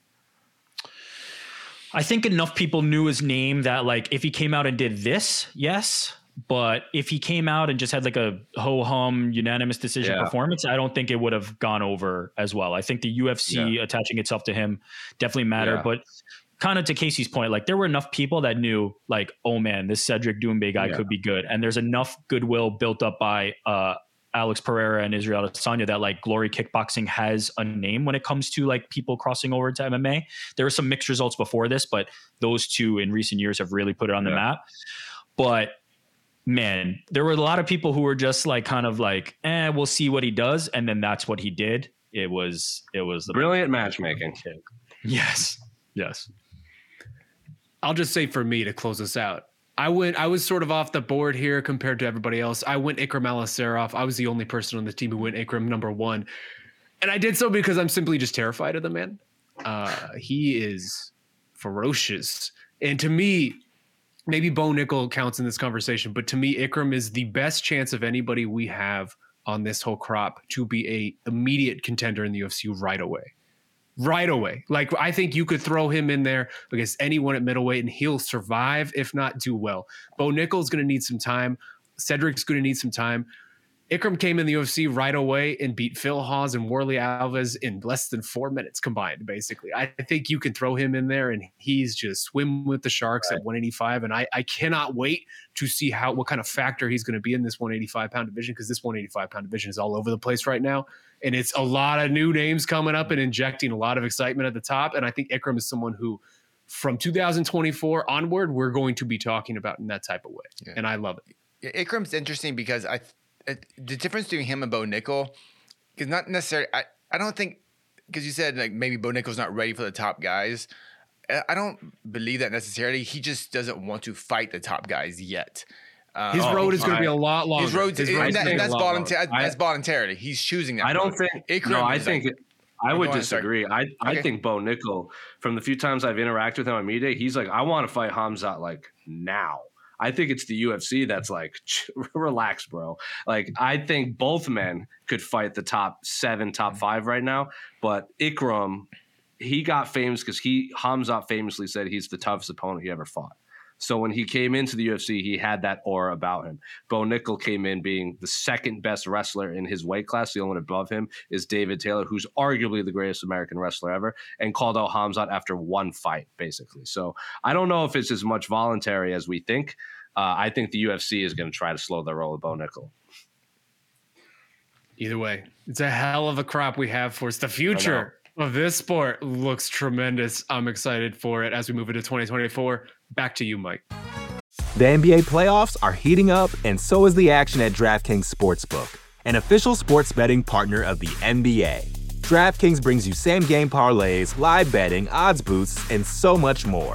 I think enough people knew his name that like if he came out and did this, yes. But if he came out and just had like a ho hum unanimous decision Yeah. performance, I don't think it would have gone over as well. I think the UFC attaching itself to him definitely mattered. Yeah. But kind of to Casey's point, like there were enough people that knew like, oh man, this Cedric Doumbé guy Yeah. could be good. And there's enough goodwill built up by uh Alex Pereira and Israel Adesanya that like Glory Kickboxing has a name when it comes to like people crossing over to MMA. There were some mixed results before this, but those two in recent years have really put it on the map. But man, there were a lot of people who were just like kind of like, eh, we'll see what he does, and then that's what he did. It was it was the Brilliant matchmaking. Yes, yes. I'll just say for me to close this out. I went. I was sort of off the board here compared to everybody else. I went Ikram Aliskerov. I was the only person on the team who went Ikram number one, and I did so because I'm simply just terrified of the man. Uh, he is ferocious, and to me, maybe Bo Nickal counts in this conversation, but to me, Ikram is the best chance of anybody we have on this whole crop to be a immediate contender in the UFC right away right away. Like I think you could throw him in there against anyone at middleweight and he'll survive, if not do well. Bo Nickal's going to need some time. Cedric's going to need some time. Ikram came in the UFC right away and beat Phil Hawes and Warlley Alves in less than four minutes combined, basically. I think you can throw him in there and he's just swim with the sharks at 185. And I, I cannot wait to see how what kind of factor he's going to be in this 185 pound division because this 185 pound division is all over the place right now. And it's a lot of new names coming up and injecting a lot of excitement at the top. And I think Ikram is someone who from 2024 onward, we're going to be talking about in that type of way. And I love it. Ikram's interesting because I the difference between him and Bo Nickal is not necessarily. I, I don't think because you said like maybe Bo Nickal's not ready for the top guys. I I don't believe that necessarily. He just doesn't want to fight the top guys yet. Um, His road is going to be a lot longer. His road, His and road's that- gonna be a that's, lot volunteer, longer. that's voluntarily. He's choosing that. I don't road. think. Ikram no, I think. like- I Oh, would go on, sorry. disagree. I I Okay. think Bo Nickal, from the few times I've interacted with him on media, he's like, I want to fight Hamzat like now. I think it's the UFC that's like, relax, bro. Like, I think both men could fight the top seven, top mm. five right now. But Ikram, he got famous because he Hamzat famously said he's the toughest opponent he ever fought. So when he came into the UFC, he had that aura about him. Bo Nickal came in being the second best wrestler in his weight class. The only one above him is David Taylor, who's arguably the greatest American wrestler ever, and called out Hamzat after one fight, basically. So I don't know if it's as much voluntary as we think. Uh, I think the UFC is going to try to slow the roll of Bo Nickal. Either way, it's a hell of a crop we have for us. The future of this sport looks tremendous. I'm excited for it as we move into 2024. Back to you, Mike. The NBA playoffs are heating up, and so is the action at DraftKings Sportsbook, an official sports betting partner of the NBA. DraftKings brings you same game parlays, live betting, odds boosts, and so much more.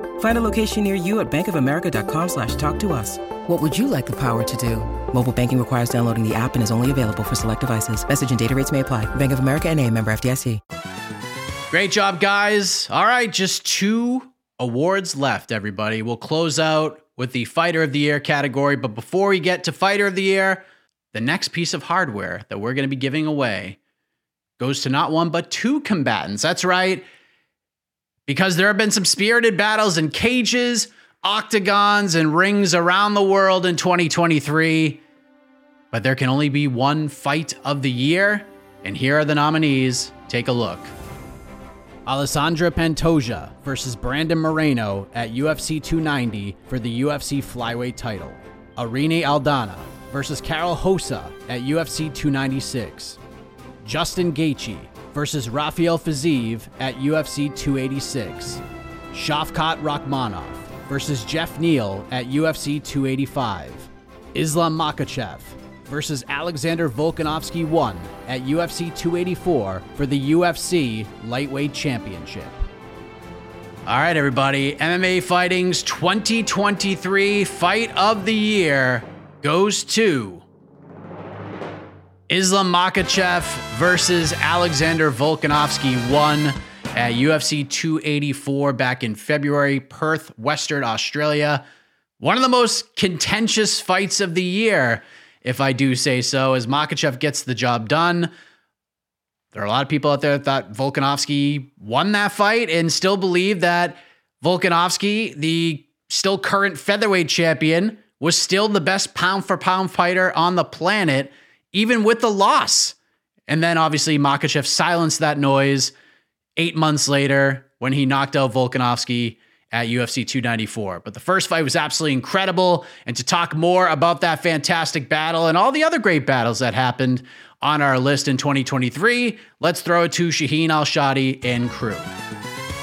Find a location near you at bankofamerica.com slash talk to us. What would you like the power to do? Mobile banking requires downloading the app and is only available for select devices. Message and data rates may apply. Bank of America and a member FDIC. Great job, guys. All right, just two awards left, everybody. We'll close out with the Fighter of the Year category. But before we get to Fighter of the Year, the next piece of hardware that we're going to be giving away goes to not one, but two combatants. That's right. Because there have been some spirited battles in cages, octagons, and rings around the world in 2023. But there can only be one fight of the year. And here are the nominees. Take a look. Alessandra Pantoja versus Brandon Moreno at UFC 290 for the UFC flyweight title. Irene Aldana versus Karol Rosa at UFC 296. Justin Gaethje versus Rafael Fiziev at UFC 286. Shavkat Rakhmonov versus Geoff Neal at UFC 285. Islam Makhachev versus Alexander Volkanovski 1 at UFC 284 for the UFC Lightweight Championship. All right, everybody. MMA Fighting's 2023 Fight of the Year goes to Islam Makhachev versus Alexander Volkanovski won at UFC 284 back in February, Perth, Western Australia. One of the most contentious fights of the year if I do say so, as Makhachev gets the job done. There are a lot of people out there that thought Volkanovski won that fight and still believe that Volkanovski, the still current featherweight champion, was still the best pound for pound fighter on the planet, even with the loss. And then obviously Makhachev silenced that noise eight months later when he knocked out Volkanovski at UFC 294. But the first fight was absolutely incredible. And to talk more about that fantastic battle and all the other great battles that happened on our list in 2023, let's throw it to Shaheen Al Shatti and crew.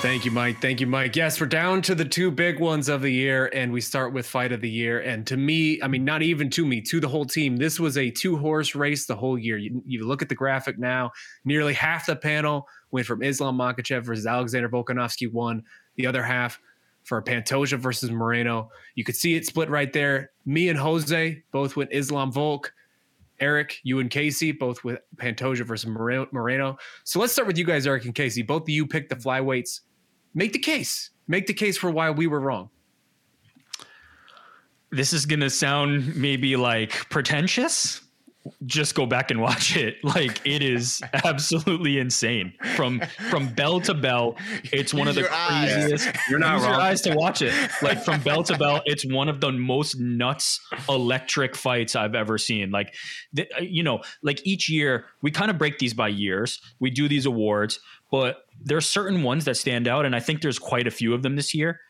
Thank you, Mike. Thank you, Mike. Yes, we're down to the two big ones of the year, and we start with fight of the year. And to me, I mean, not even to me, to the whole team, this was a two horse race the whole year. You, you look at the graphic now, nearly half the panel went from Islam Makhachev versus Alexander Volkanovski, one. The other half for Pantoja versus Moreno. You could see it split right there. Me and Jose both went Islam Volk. Eric, you and Casey both with Pantoja versus Moreno. So let's start with you guys, Eric and Casey. Both of you picked the flyweights. Make the case. Make the case for why we were wrong. This is going to sound maybe like pretentious, just go back and watch it. Like it is absolutely insane from from bell to bell. It's one Use of the your eyes. craziest. You're not use your eyes to watch it. Like from bell to bell, it's one of the most nuts, electric fights I've ever seen. Like, the, uh, you know, like each year we kind of break these by years. We do these awards, but there are certain ones that stand out, and I think there's quite a few of them this year.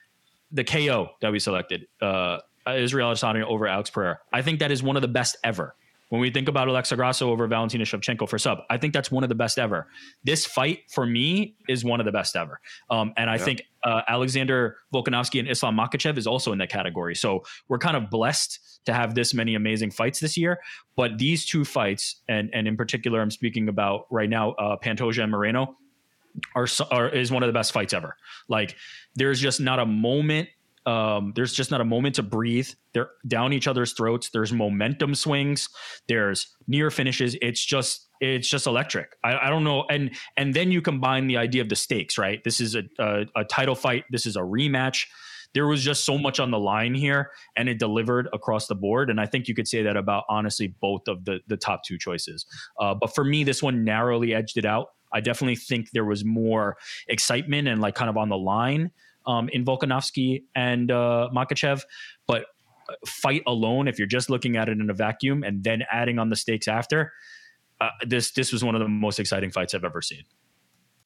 The KO that we selected, uh, Israel Adesanya over Alex Pereira. I think that is one of the best ever. When we think about Alexa Grasso over Valentina Shevchenko for sub, I think that's one of the best ever. This fight for me is one of the best ever. Um, and I Yeah. think uh, Alexander Volkanovski and Islam Makhachev is also in that category. So we're kind of blessed to have this many amazing fights this year. But these two fights, and and in particular, I'm speaking about right now, uh, Pantoja and Moreno, are, are is one of the best fights ever. Like there's just not a moment. Um, there's just not a moment to breathe. They're down each other's throats. There's momentum swings. There's near finishes. It's just it's just electric. I, I don't know. And and then you combine the idea of the stakes, right? This is a, a a title fight. This is a rematch. There was just so much on the line here, and it delivered across the board. And I think you could say that about honestly both of the the top two choices. Uh, but for me, this one narrowly edged it out. I definitely think there was more excitement and like kind of on the line um, in Volkanovski and uh, Makhachev. But uh, fight alone, if you're just looking at it in a vacuum and then adding on the stakes after, uh, this this was one of the most exciting fights I've ever seen.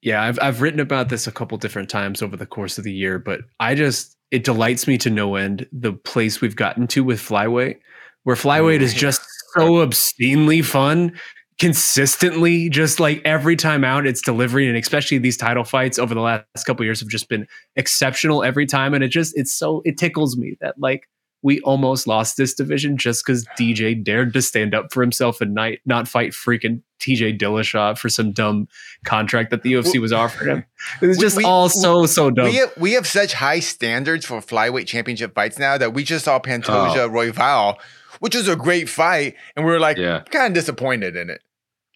Yeah, I've I've written about this a couple different times over the course of the year, but I just it delights me to no end the place we've gotten to with flyweight, where flyweight is just so obscenely fun, consistently, just like every time out, it's delivery, and especially these title fights over the last couple years have just been exceptional every time, and it just it's so it tickles me that like we almost lost this division just because DJ dared to stand up for himself and not, not fight freaking TJ Dillashaw for some dumb contract that the UFC was offering him. It was just we- all so, so dumb. We have, we have such high standards for flyweight championship fights now that we just saw Pantoja Oh. Royval, which was a great fight, and we were like Yeah. kind of disappointed in it.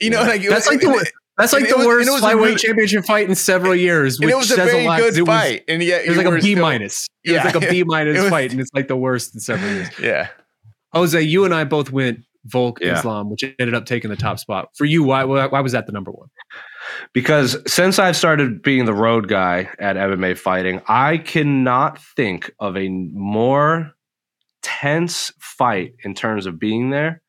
You know, like it That's was- like the, it- that's like and the it was- worst and it was flyweight really- championship fight in several years. and Which it was a says very lot, good 'cause it was- fight, and yet It was like a B were B still- minus. It was like a B minus It fight, and it's like the worst in several years. Yeah. Jose, you and I both went Volk Yeah. Islam, which ended up taking the top spot. For you, why why, why was that the number one? because since I've started being the road guy at MMA fighting, I cannot think of a more tense fight in terms of being there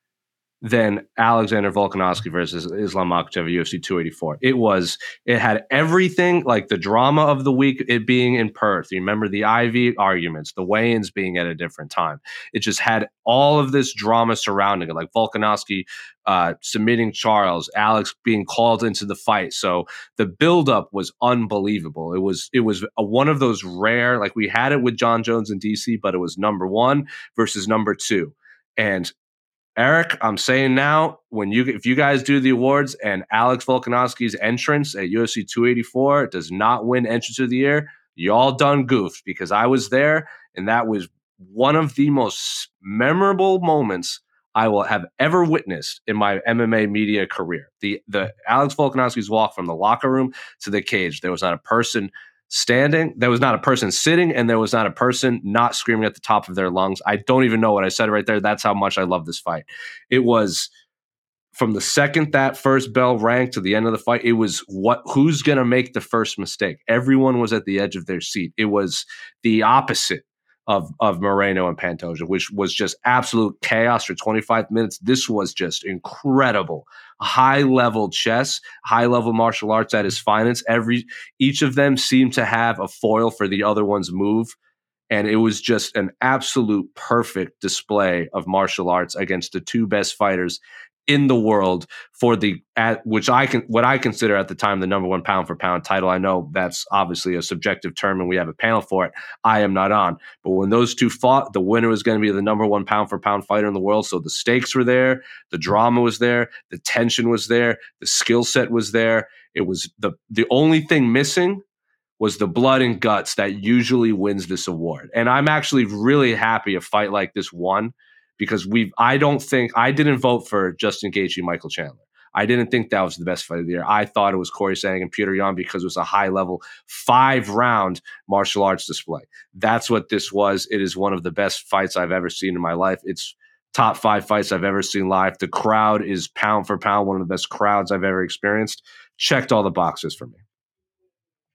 than Alexander Volkanovski versus Islam Makhachev UFC 284. It was it had everything like the drama of the week it being in Perth. You remember the IV arguments, the weigh-ins being at a different time. It just had all of this drama surrounding it, like Volkanovski uh, submitting Charles, Alex being called into the fight. So the buildup was unbelievable. It was it was a, one of those rare, like we had it with Jon Jones in DC, but it was number one versus number two. And Eric, I'm saying now, when you if you guys do the awards and Alex Volkanovski's entrance at UFC 284 does not win entrance of the year, y'all done goofed because I was there and that was one of the most memorable moments I will have ever witnessed in my MMA media career. The the Alex Volkanovski's walk from the locker room to the cage. There was not a person standing, there was not a person sitting, and there was not a person not screaming at the top of their lungs. I don't even know what I said right there. That's how much I love this fight. It was from the second that first bell rang to the end of the fight, it was what who's gonna make the first mistake. Everyone was at the edge of their seat. It was the opposite of of Moreno and Pantoja, which was just absolute chaos for 25 minutes. This was just incredible. High level chess, high level martial arts at its finest. Every each of them seemed to have a foil for the other one's move. And it was just an absolute perfect display of martial arts against the two best fighters in the world for the at which I can what I consider at the time the number one pound for pound title. I know that's obviously a subjective term and we have a panel for it. I am not on. But when those two fought, the winner was going to be the number one pound for pound fighter in the world. So the stakes were there, the drama was there, the tension was there, the skill set was there. It was the the only thing missing was the blood and guts that usually wins this award. And I'm actually really happy a fight like this won because we've I don't think I didn't vote for Justin Gaethje, Michael Chandler. I didn't think that was the best fight of the year. I thought it was Corey Sang and Peter Yan because it was a high level five round martial arts display. That's what this was. It is one of the best fights I've ever seen in my life. It's top five fights I've ever seen live. The crowd is pound for pound one of the best crowds I've ever experienced. Checked all the boxes for me.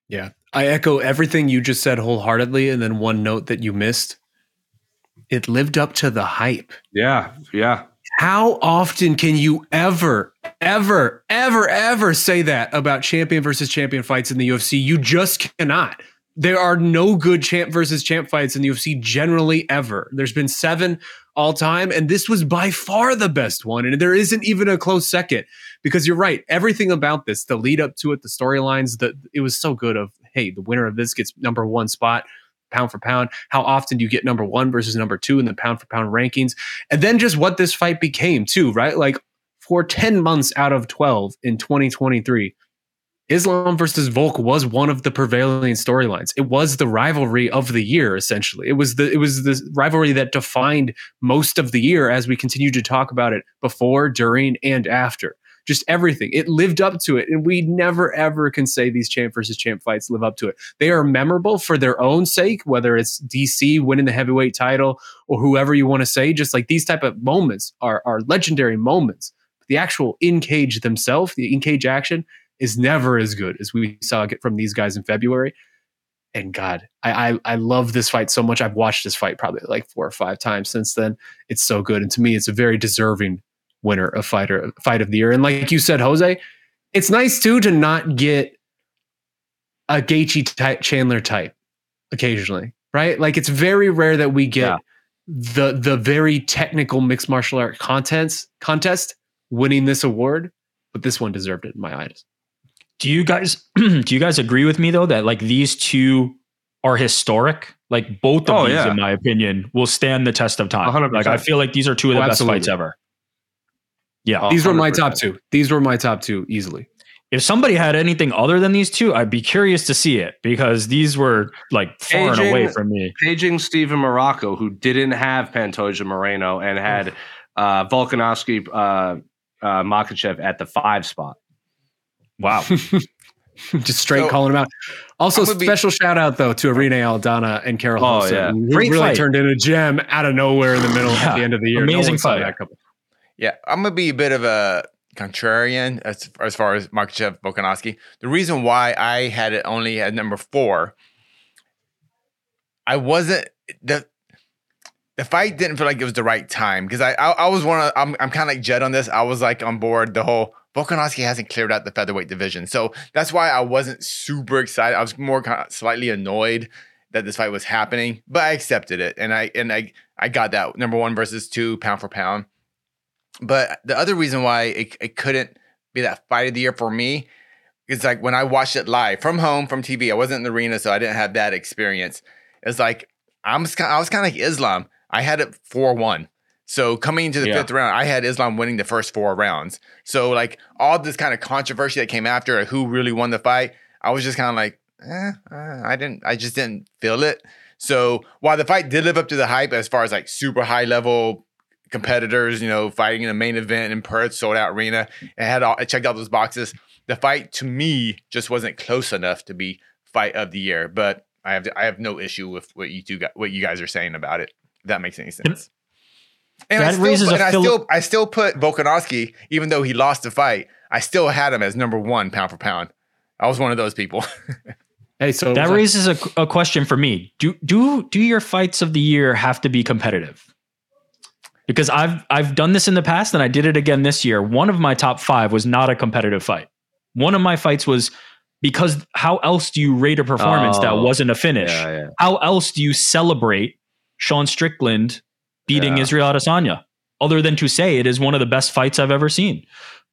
Yeah. I echo everything you just said wholeheartedly. And then one note that you missed it lived up to the hype. Yeah. Yeah. How often can you ever, ever, ever, ever say that about champion versus champion fights in the UFC? You just cannot. there are no good champ versus champ fights in the UFC generally ever. There's been seven all time, and this was by far the best one. And there isn't even a close second because you're right. Everything about this, the lead up to it, the storylines, that it was so good. Of hey, the winner of this gets number one spot. Pound for pound, how often do you get number one versus number two in the pound for pound rankings? And then just what this fight became, too, right? Like for 10 months out of 12 in 2023, Islam versus Volk was one of the prevailing storylines. It was the rivalry of the year, essentially. It was the it was the rivalry that defined most of the year as we continue to talk about it before, during, and after. Just everything. It lived up to it. And we never ever can say these champ versus champ fights live up to it. They are memorable for their own sake, whether it's DC winning the heavyweight title or whoever you want to say. Just like these type of moments are, are legendary moments. The actual in cage themselves, the in cage action, is never as good as we saw get from these guys in February. And God, I, I, I love this fight so much. I've watched this fight probably like four or five times since then. It's so good, and to me, it's a very deserving winner of fighter fight of the year. And like you said, Jose, it's nice too to not get a Gaethje type Chandler type occasionally, right? Like it's very rare that we get yeah. the the very technical mixed martial art contents contest winning this award, but this one deserved it in my eyes. Do you guys do you guys agree with me though that like these two are historic? Like both of oh, these, yeah. in my opinion, will stand the test of time. 100%. Like I feel like these are two of the oh, best fights ever. Yeah, these 100%. were my top two. These were my top two easily. If somebody had anything other than these two, I'd be curious to see it because these were like far paging, and away from me. Paging Steven Marrocco, who didn't have Pantoja Moreno and had uh, Volkanovski, uh, uh, Makhachev at the five spot. Wow. Just straight so, calling him out. Also, special be, shout out though to Irene Aldana and Carol oh, Wilson, yeah. who Great really fight. turned in a gem out of nowhere in the middle yeah. at the end of the year. Amazing no fight. Yeah, I'm gonna be a bit of a contrarian as as far as Makhachev Volkanovski. The reason why I had it only at number four, I wasn't the the fight didn't feel like it was the right time because I, I, I was one of I'm I'm kind of like Jed on this. I was like on board the whole Volkanovski hasn't cleared out the featherweight division, so that's why I wasn't super excited. I was more kind of slightly annoyed that this fight was happening, but I accepted it and I and I I got that number one versus two pound for pound. But the other reason why it, it couldn't be that fight of the year for me is like when I watched it live from home from TV. I wasn't in the arena, so I didn't have that experience. It's like I'm I was kind of like Islam. I had it 4 1. So coming into the yeah. fifth round, I had Islam winning the first four rounds. So like all this kind of controversy that came after like, who really won the fight, I was just kind of like, eh, uh, I didn't, I just didn't feel it. So while the fight did live up to the hype as far as like super high level competitors, you know, fighting in a main event in Perth, sold out arena, and had all, I checked out those boxes. The fight to me just wasn't close enough to be fight of the year. But I have I have no issue with what you two got, what you guys are saying about it that makes any sense. And, I still, and I still, I still put Volkanovski, even though he lost the fight, I still had him as number one pound for pound. I was one of those people. hey, so that raises a, a question for me. Do do do your fights of the year have to be competitive? Because I've I've done this in the past and I did it again this year. One of my top five was not a competitive fight. One of my fights was because how else do you rate a performance oh, that wasn't a finish? Yeah, yeah. How else do you celebrate Sean Strickland beating yeah. Israel Adesanya, other than to say it is one of the best fights I've ever seen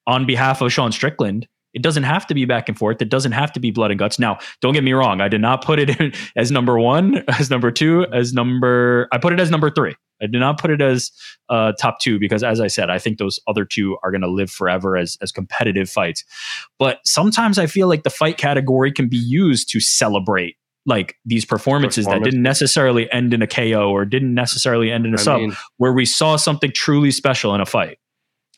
on behalf of Sean Strickland. It doesn't have to be back and forth. It doesn't have to be blood and guts. Now, don't get me wrong. I did not put it in as number one, as number two, as number. I put it as number three. I did not put it as uh, top two because, as I said, I think those other two are going to live forever as as competitive fights. But sometimes I feel like the fight category can be used to celebrate like these performances Performance. that didn't necessarily end in a KO or didn't necessarily end in a I sub, mean, where we saw something truly special in a fight.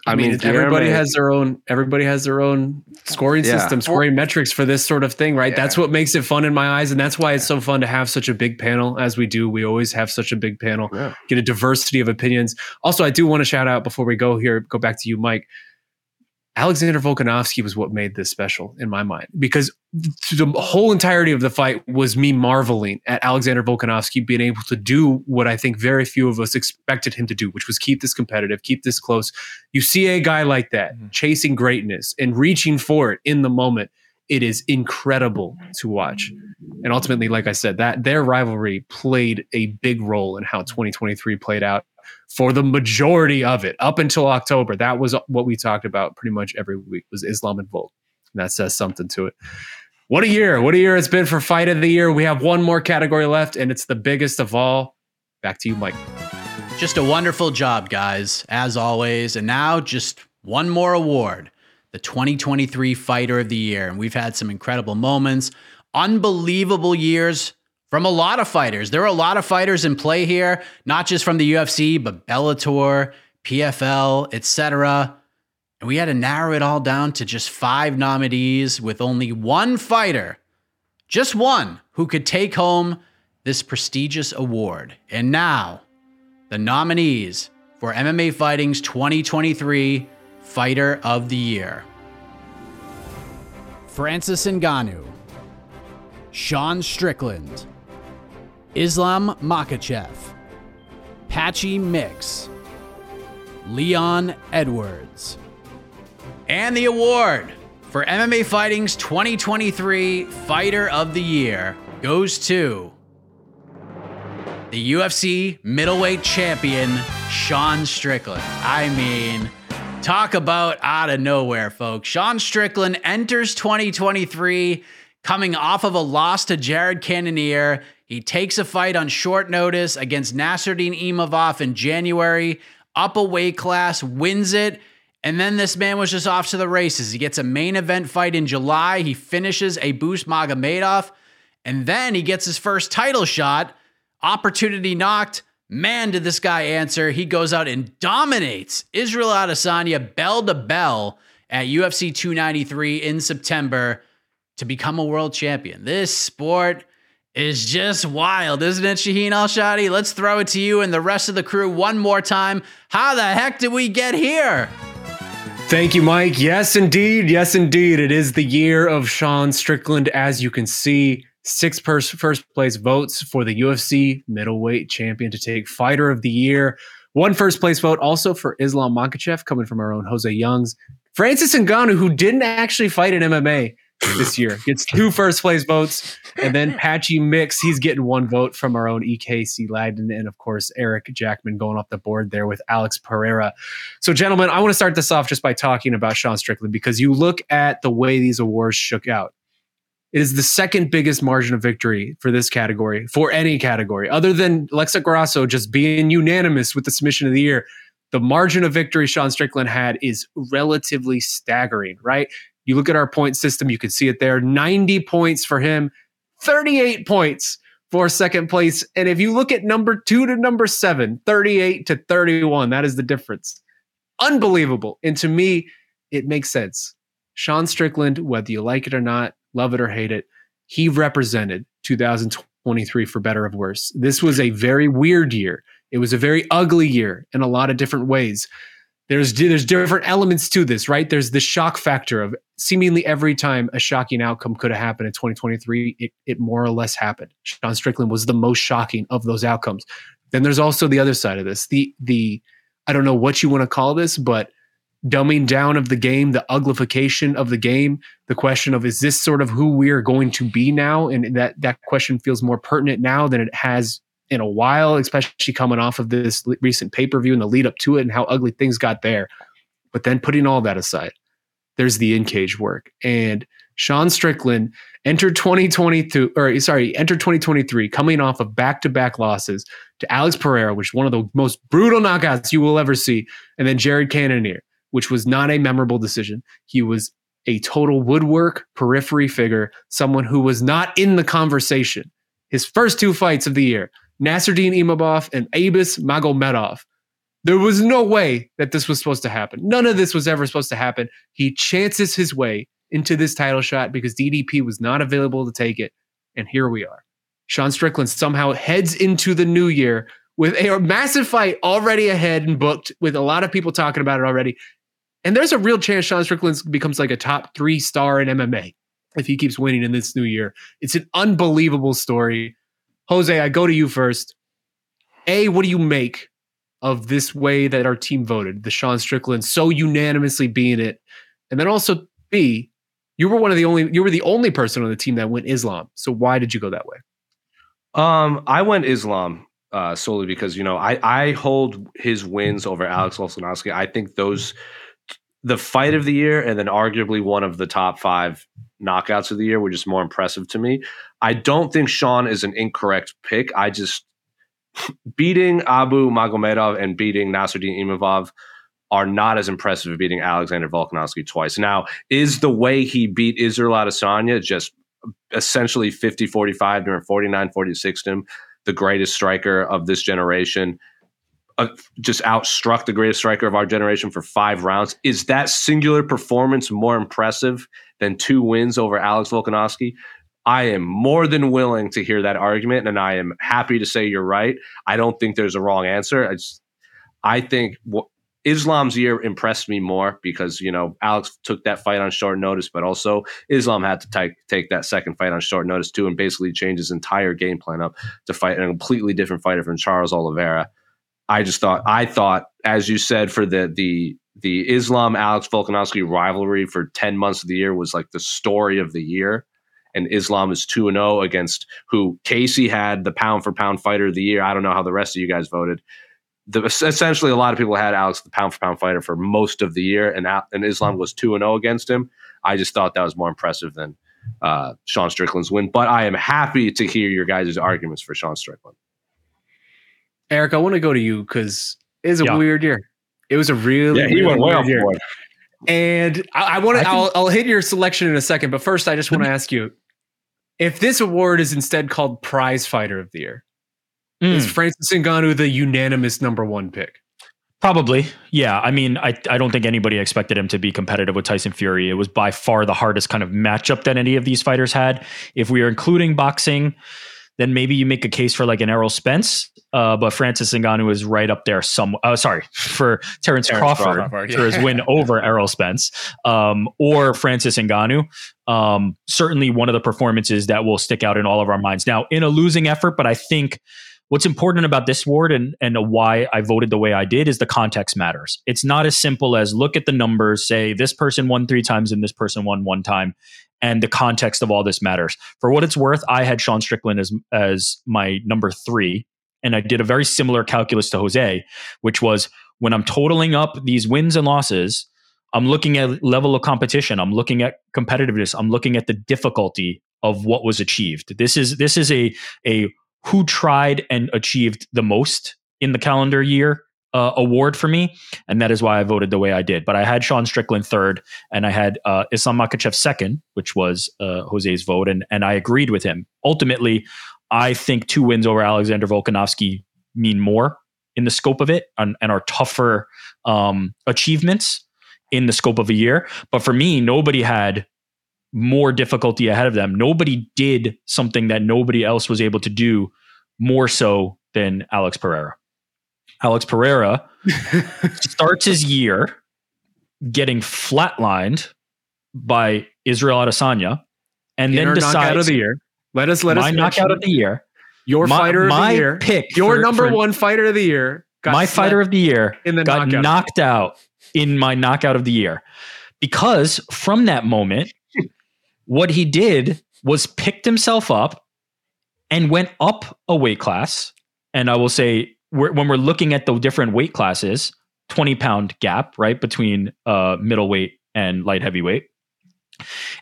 I, mean, everybody has their own. Everybody has their own scoring yeah. system, scoring metrics for this sort of thing, right? Yeah. That's what makes it fun in my eyes, and that's why it's so fun to have such a big panel as we do. We always have such a big panel, yeah. get a diversity of opinions. Also, I do want to shout out before we go here, go back to you, Mike. Alexander Volkanovski was what made this special in my mind because the whole entirety of the fight was me marveling at Alexander Volkanovski being able to do what I think very few of us expected him to do, which was keep this competitive, keep this close. You see a guy like that mm-hmm. chasing greatness and reaching for it in the moment it is incredible to watch. And ultimately, like I said, that their rivalry played a big role in how 2023 played out for the majority of it up until October. That was what we talked about pretty much every week was Islam and Volk. And that says something to it. What a year. What a year it's been for fight of the year. We have one more category left and it's the biggest of all. Back to you, Mike. Just a wonderful job, guys, as always. And now just one more award the 2023 Fighter of the Year. And we've had some incredible moments, unbelievable years from a lot of fighters. There are a lot of fighters in play here, not just from the UFC, but Bellator, PFL, etc. And we had to narrow it all down to just five nominees with only one fighter, just one, who could take home this prestigious award. And now, the nominees for MMA Fighting's 2023 Fighter of the Year Francis Ngannou, Sean Strickland, Islam Makhachev, Patchy Mix, Leon Edwards. And the award for MMA Fighting's 2023 Fighter of the Year goes to the UFC middleweight champion, Sean Strickland. I mean, talk about out of nowhere, folks. Sean Strickland enters 2023 coming off of a loss to Jared Cannonier. He takes a fight on short notice against Nassourdine Imavov in January, up a weight class, wins it. And then this man was just off to the races. He gets a main event fight in July. He finishes Abus Magomedov. And then he gets his first title shot Opportunity knocked. Man, did this guy answer. He goes out and dominates Israel Adesanya bell to bell at UFC 293 in September to become a world champion. This sport is just wild, isn't it, Shaheen Al Shatti? Let's throw it to you and the rest of the crew one more time. How the heck did we get here? Thank you, Mike. Yes, indeed. Yes, indeed. It is the year of Sean Strickland, as you can see six first, first place votes for the UFC middleweight champion to take fighter of the year. One first place vote also for Islam Makhachev coming from our own Jose Youngs. Francis Ngannou, who didn't actually fight in MMA this year, gets two first place votes. And then Patchy Mix, he's getting one vote from our own EKC Leydon. And of course, Eric Jackman going off the board there with Alex Pereira. So, gentlemen, I want to start this off just by talking about Sean Strickland because you look at the way these awards shook out. It is the second biggest margin of victory for this category, for any category, other than Alexa Grasso just being unanimous with the submission of the year. The margin of victory Sean Strickland had is relatively staggering, right? You look at our point system, you can see it there 90 points for him, 38 points for second place. And if you look at number two to number seven, 38 to 31, that is the difference. Unbelievable. And to me, it makes sense. Sean Strickland, whether you like it or not, love it or hate it, he represented 2023 for better or worse. This was a very weird year. It was a very ugly year in a lot of different ways. There's there's different elements to this, right? There's the shock factor of seemingly every time a shocking outcome could have happened in 2023, it, it more or less happened. Sean Strickland was the most shocking of those outcomes. Then there's also the other side of this. The the I don't know what you want to call this, but dumbing down of the game, the uglification of the game, the question of is this sort of who we are going to be now? And that that question feels more pertinent now than it has in a while, especially coming off of this recent pay per view and the lead up to it and how ugly things got there. But then putting all that aside, there's the in cage work. And Sean Strickland entered 2022, or sorry, entered 2023 coming off of back to back losses to Alex Pereira, which is one of the most brutal knockouts you will ever see, and then Jared Cannonier which was not a memorable decision. He was a total woodwork periphery figure, someone who was not in the conversation. His first two fights of the year, Nassourdine Imavov, and Abus Magomedov. There was no way that this was supposed to happen. None of this was ever supposed to happen. He chances his way into this title shot because DDP was not available to take it. And here we are. Sean Strickland somehow heads into the new year with a massive fight already ahead and booked, with a lot of people talking about it already. And there's a real chance Sean Strickland becomes like a top three star in MMA if he keeps winning in this new year. It's an unbelievable story. Jose, I go to you first. A, what do you make of this way that our team voted? The Sean Strickland so unanimously being it. And then also B, You were one of the only. You were the only person on the team that went Islam. So why did you go that way? Um, I went Islam uh, solely because you know I I hold his wins over Alex Volkanovski. I think those the fight of the year and then arguably one of the top five knockouts of the year were just more impressive to me. I don't think Sean is an incorrect pick. I just beating Abu Magomedov and beating Nassourdine Imavov are not as impressive as beating Alexander Volkanovski twice. Now, is the way he beat Israel Adesanya just essentially 50 45 during 49 46 him the greatest striker of this generation uh, just outstruck the greatest striker of our generation for five rounds is that singular performance more impressive than two wins over alex volkanovski i am more than willing to hear that argument and i am happy to say you're right i don't think there's a wrong answer i just i think Islam's year impressed me more because you know Alex took that fight on short notice, but also Islam had to take take that second fight on short notice too, and basically change his entire game plan up to fight a completely different fighter from Charles Oliveira. I just thought I thought, as you said, for the the the Islam Alex Volkanovski rivalry for ten months of the year was like the story of the year. And Islam is two and zero oh against who Casey had the pound for pound fighter of the year. I don't know how the rest of you guys voted the, essentially a lot of people had Alex the pound for pound fighter for most of the year, and and Islam was two and zero oh against him. I just thought that was more impressive than uh, Sean Strickland's win. But I am happy to hear your guys' arguments for Sean Strickland. Eric, I want to go to you because it's a yeah. weird year. It was a really yeah, he went well year. And I, I want to. I'll, I'll hit your selection in a second, but first, I just want to ask you if this award is instead called Prize Fighter of the Year. Mm. Is Francis Ngannou the unanimous number one pick? Probably. Yeah. I mean, I, I don't think anybody expected him to be competitive with Tyson Fury. It was by far the hardest kind of matchup that any of these fighters had. If we are including boxing, then maybe you make a case for like an Errol Spence. Uh, but Francis Ngannou is right up there. Some, oh, sorry, for Terence, Terence Crawford, Crawford yeah. for his win over Errol Spence, um, or Francis Ngannou. Um, certainly one of the performances that will stick out in all of our minds. Now, in a losing effort, but I think what's important about this award and, and why I voted the way I did is the context matters. It's not as simple as look at the numbers, say this person won three times and this person won one time, and the context of all this matters. For what it's worth, I had Sean Strickland as as my number three, and I did a very similar calculus to Jose, which was when I'm totaling up these wins and losses. I'm looking at level of competition. I'm looking at competitiveness. I'm looking at the difficulty of what was achieved. This is this is a a who tried and achieved the most in the calendar year uh, award for me, and that is why I voted the way I did. But I had Sean Strickland third, and I had uh, Islam Makhachev second, which was uh, Jose's vote, and and I agreed with him. Ultimately, I think two wins over Alexander Volkanovski mean more in the scope of it, and, and are tougher um, achievements in the scope of a year. But for me, nobody had more difficulty ahead of them. Nobody did something that nobody else was able to do more so than Alex Pereira. Alex Pereira starts his year getting flatlined by Israel Adesanya and then decides knockout of the year. Let us let my us knockout of the year. Your my, fighter of the year. Pick your for, number for, one fighter of the year. my fighter of the year in the got knockout. knocked out in my knockout of the year because from that moment what he did was picked himself up and went up a weight class. And I will say, we're, when we're looking at the different weight classes, 20 pound gap, right, between uh, middleweight and light heavyweight,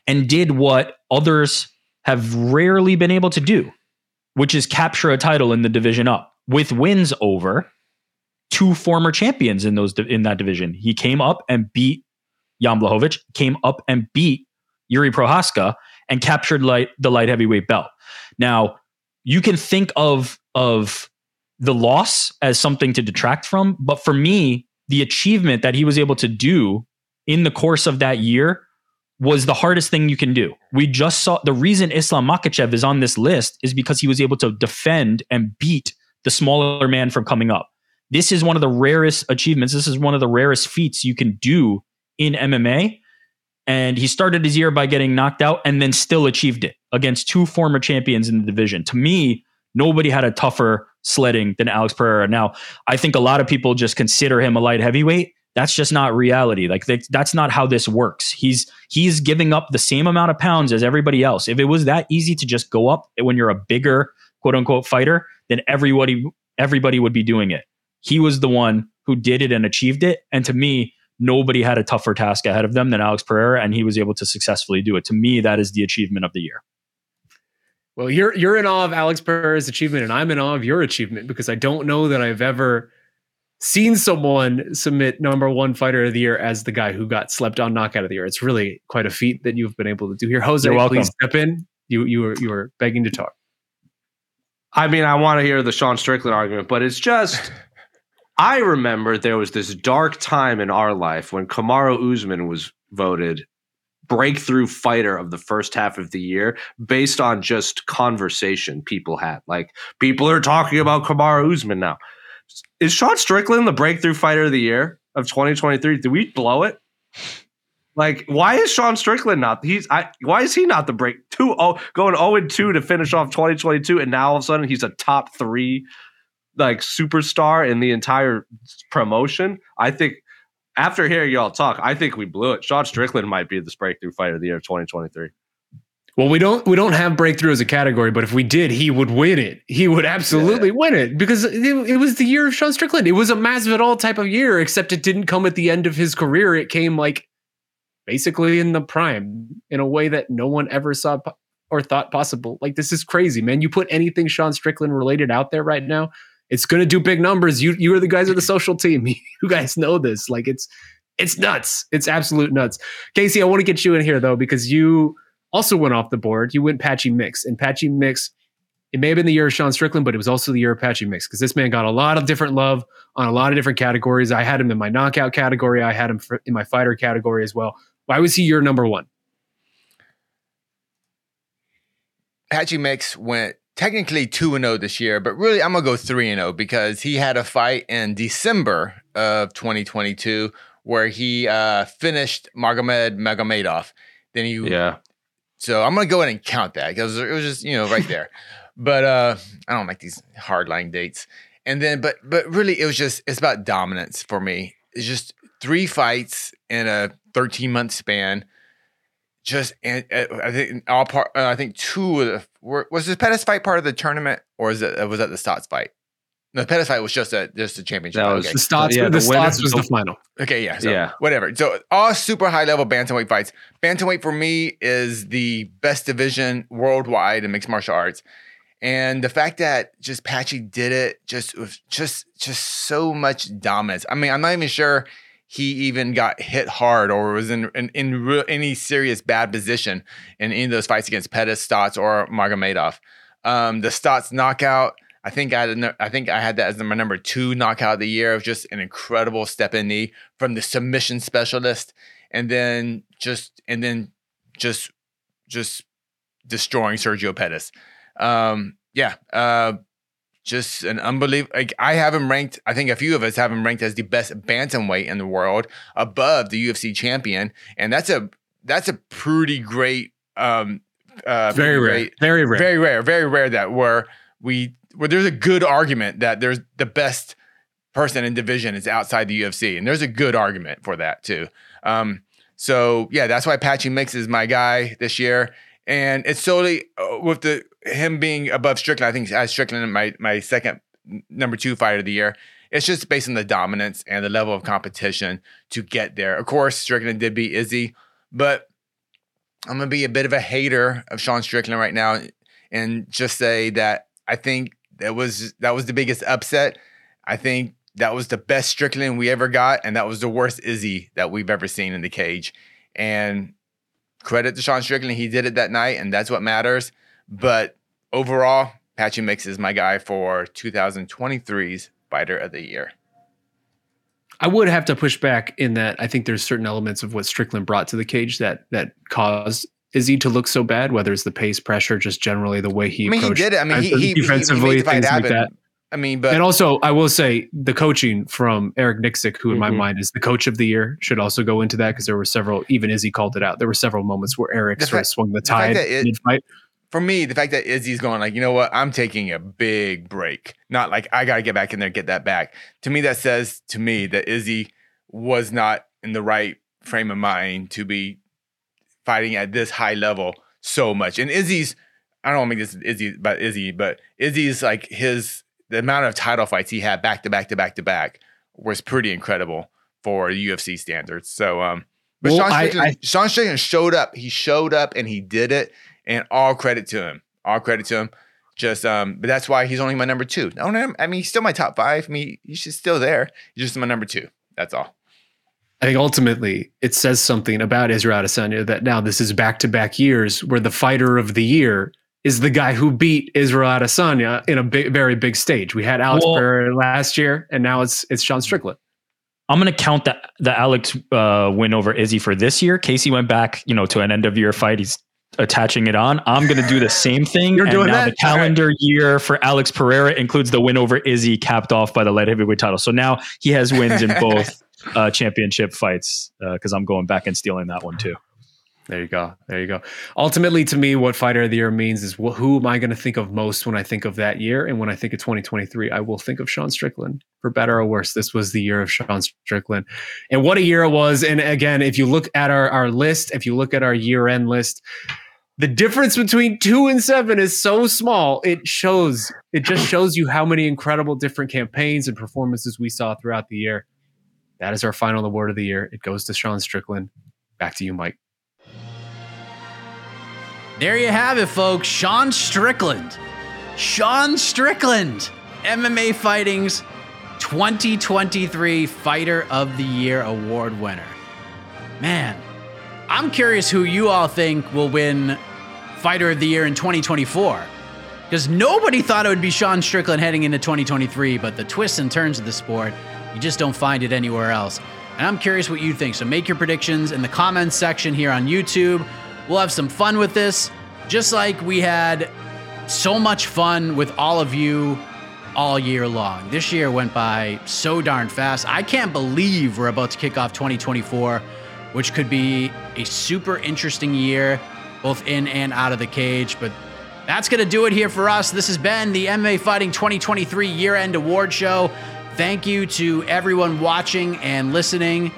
and did what others have rarely been able to do, which is capture a title in the division up with wins over two former champions in those in that division. He came up and beat Jan Blachowicz, came up and beat Jiri Prochazka and captured light the light heavyweight belt. Now, you can think of of the loss as something to detract from, but for me, the achievement that he was able to do in the course of that year was the hardest thing you can do. We just saw the reason Islam Makhachev is on this list is because he was able to defend and beat the smaller man from coming up. This is one of the rarest achievements. This is one of the rarest feats you can do in MMA. And he started his year by getting knocked out and then still achieved it against two former champions in the division. To me, nobody had a tougher sledding than Alex Pereira. Now, I think a lot of people just consider him a light heavyweight. That's just not reality. Like that's, not how this works. He's he's giving up the same amount of pounds as everybody else. If it was that easy to just go up when you're a bigger quote unquote fighter, then everybody everybody would be doing it. He was the one who did it and achieved it. And to me, nobody had a tougher task ahead of them than Alex Pereira, and he was able to successfully do it. To me, that is the achievement of the year. Well, you're you're in awe of Alex Pereira's achievement, and I'm in awe of your achievement because I don't know that I've ever seen someone submit number one fighter of the year as the guy who got slept on knockout of the year. It's really quite a feat that you've been able to do here. Jose, please step in. You you were you were begging to talk. I mean, I want to hear the Sean Strickland argument, but it's just I remember there was this dark time in our life when Kamaru Usman was voted breakthrough fighter of the first half of the year based on just conversation people had. Like people are talking about Kamaru Usman now. Is Sean Strickland the breakthrough fighter of the year of 2023? Did we blow it? Like, why is Sean Strickland not? He's I, why is he not the break two oh going 0 and 2 to finish off 2022 and now all of a sudden he's a top three like superstar in the entire promotion? I think after hearing y'all talk, I think we blew it. Sean Strickland might be the breakthrough fighter of the year of 2023. Well, we don't we don't have breakthrough as a category, but if we did, he would win it. He would absolutely yeah. win it because it, it, was the year of Sean Strickland. It was a Masvidal type of year, except it didn't come at the end of his career. It came like basically in the prime in a way that no one ever saw or thought possible. Like this is crazy, man. You put anything Sean Strickland related out there right now, it's going to do big numbers. You you are the guys of the social team. you guys know this. Like it's it's nuts. It's absolute nuts. Casey, I want to get you in here though because you also went off the board. You went Patchy Mix, and Patchy Mix. It may have been the year of Sean Strickland, but it was also the year of Patchy Mix because this man got a lot of different love on a lot of different categories. I had him in my knockout category. I had him for, in my fighter category as well. Why was he your number one? Patchy Mix went technically 2 0 this year, but really I'm going to go 3 0 because he had a fight in December of 2022 where he uh, finished Magomed Magomedov. Then he yeah. So I'm gonna go ahead and count that because it was just you know right there. but uh, I don't like these hardline dates. And then, but but really, it was just it's about dominance for me. It's just three fights in a 13 month span. Just and uh, I think all part. Uh, I think two of the were, was this Pettis fight part of the tournament or is it was that the Stots fight? The Pettis fight was just a just a championship. That was okay. the Stots. Yeah, the, the Stots was the final. Okay, yeah, so yeah, whatever. So all super high level bantamweight fights. Bantamweight for me is the best division worldwide in mixed martial arts, and the fact that just Patchy did it just with just just so much dominance. I mean, I'm not even sure he even got hit hard or was in in, in real, any serious bad position in any of those fights against Pettis, Stots, or Magomedov. Um, the Stots knockout I think I had I think I had that as my number two knockout of the year. It was just an incredible step in knee from the submission specialist, and then just and then just just destroying Sergio Pettis. Um, yeah, uh, just an unbelievable. Like I have him ranked. I think a few of us have him ranked as the best bantamweight in the world, above the UFC champion, and that's a that's a pretty great. Um, uh, very rare, great, very rare, very rare, very rare that where we where there's a good argument that there's the best person in division is outside the UFC, and there's a good argument for that too. Um, so yeah, that's why Patchy Mix is my guy this year, and it's solely uh, with the him being above Strickland. I think as Strickland my my second number two fighter of the year. It's just based on the dominance and the level of competition to get there. Of course, Strickland did beat Izzy, but I'm gonna be a bit of a hater of Sean Strickland right now and just say that I think that was that was the biggest upset. I think that was the best Strickland we ever got, and that was the worst Izzy that we've ever seen in the cage. And credit to Sean Strickland, he did it that night, and that's what matters. But overall, Patchy Mix is my guy for 2023's Fighter of the Year. I would have to push back in that I think there's certain elements of what Strickland brought to the cage that that caused Izzy to look so bad? Whether it's the pace, pressure, just generally the way he. I mean, he did it. I mean, he, he defensively he, things like that. I mean, but and also I will say the coaching from Eric Nicksick, who in mm-hmm. my mind is the coach of the year, should also go into that because there were several. Even Izzy called it out. There were several moments where Eric the sort fact, of swung the tide the mid fight. For me, the fact that Izzy's going like, you know what, I'm taking a big break. Not like I got to get back in there, get that back. To me, that says to me that Izzy was not in the right frame of mind to be fighting at this high level so much. And Izzy's, I don't want to make this Izzy about Izzy, but Izzy's like his the amount of title fights he had back to back to back to back was pretty incredible for UFC standards. So, um, but Well, Sean, Strickland, I- Sean Strickland showed up. He showed up and he did it, and all credit to him. All credit to him. Just, um, but that's why he's only my number two. No, I mean, he's still my top five. I mean, he's just still there. He's just my number two. That's all. I think ultimately it says something about Israel Adesanya that now this is back to back years where the fighter of the year is the guy who beat Israel Adesanya in a big, very big stage. We had Alex Well- Pereira last year, and now it's it's Sean Strickland. I'm going to count that the Alex uh, win over Izzy for this year. Casey went back, you know, to an end of year fight. He's attaching it on. I'm going to do the same thing. You're and doing now that? the calendar year for Alex Pereira includes the win over Izzy, capped off by the light heavyweight title. So now he has wins in both uh, championship fights because I'm going back and stealing that one too. There you go. There you go. Ultimately, to me, what fighter of the year means is wh- who am I going to think of most when I think of that year? And when I think of 2023, I will think of Sean Strickland for better or worse. This was the year of Sean Strickland. And what a year it was. And again, if you look at our, our list, if you look at our year end list, the difference between two and seven is so small. It shows, it just shows you how many incredible different campaigns and performances we saw throughout the year. That is our final award of the year. It goes to Sean Strickland. Back to you, Mike. There you have it, folks. Sean Strickland. Sean Strickland, MMA Fighting's 2023 Fighter of the Year award winner. Man, I'm curious who you all think will win Fighter of the Year in 2024. Because nobody thought it would be Sean Strickland heading into 2023, but the twists and turns of the sport, you just don't find it anywhere else. And I'm curious what you think. So make your predictions in the comments section here on YouTube. We'll have some fun with this, just like we had so much fun with all of you all year long. This year went by so darn fast. I can't believe we're about to kick off 2024, which could be a super interesting year, both in and out of the cage. But that's going to do it here for us. This has been the MMA Fighting 2023 Year End Award Show. Thank you to everyone watching and listening.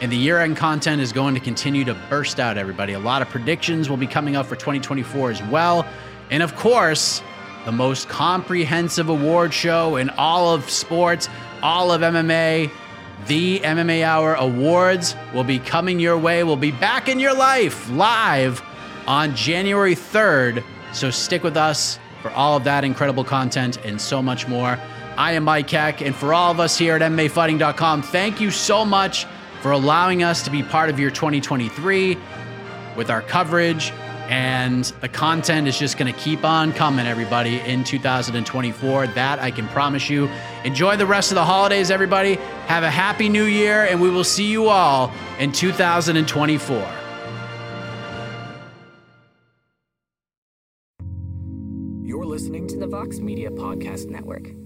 And the year end content is going to continue to burst out, everybody. A lot of predictions will be coming up for 2024 as well. And of course, the most comprehensive award show in all of sports, all of MMA, the MMA Hour Awards will be coming your way, We'll be back in your life live on January 3rd. So stick with us for all of that incredible content and so much more. I am Mike Heck, and for all of us here at MMAfighting.com, thank you so much for allowing us to be part of your 2023 with our coverage. And the content is just going to keep on coming, everybody, in 2024. That I can promise you. Enjoy the rest of the holidays, everybody. Have a happy new year, and we will see you all in 2024. You're listening to the Vox Media Podcast Network.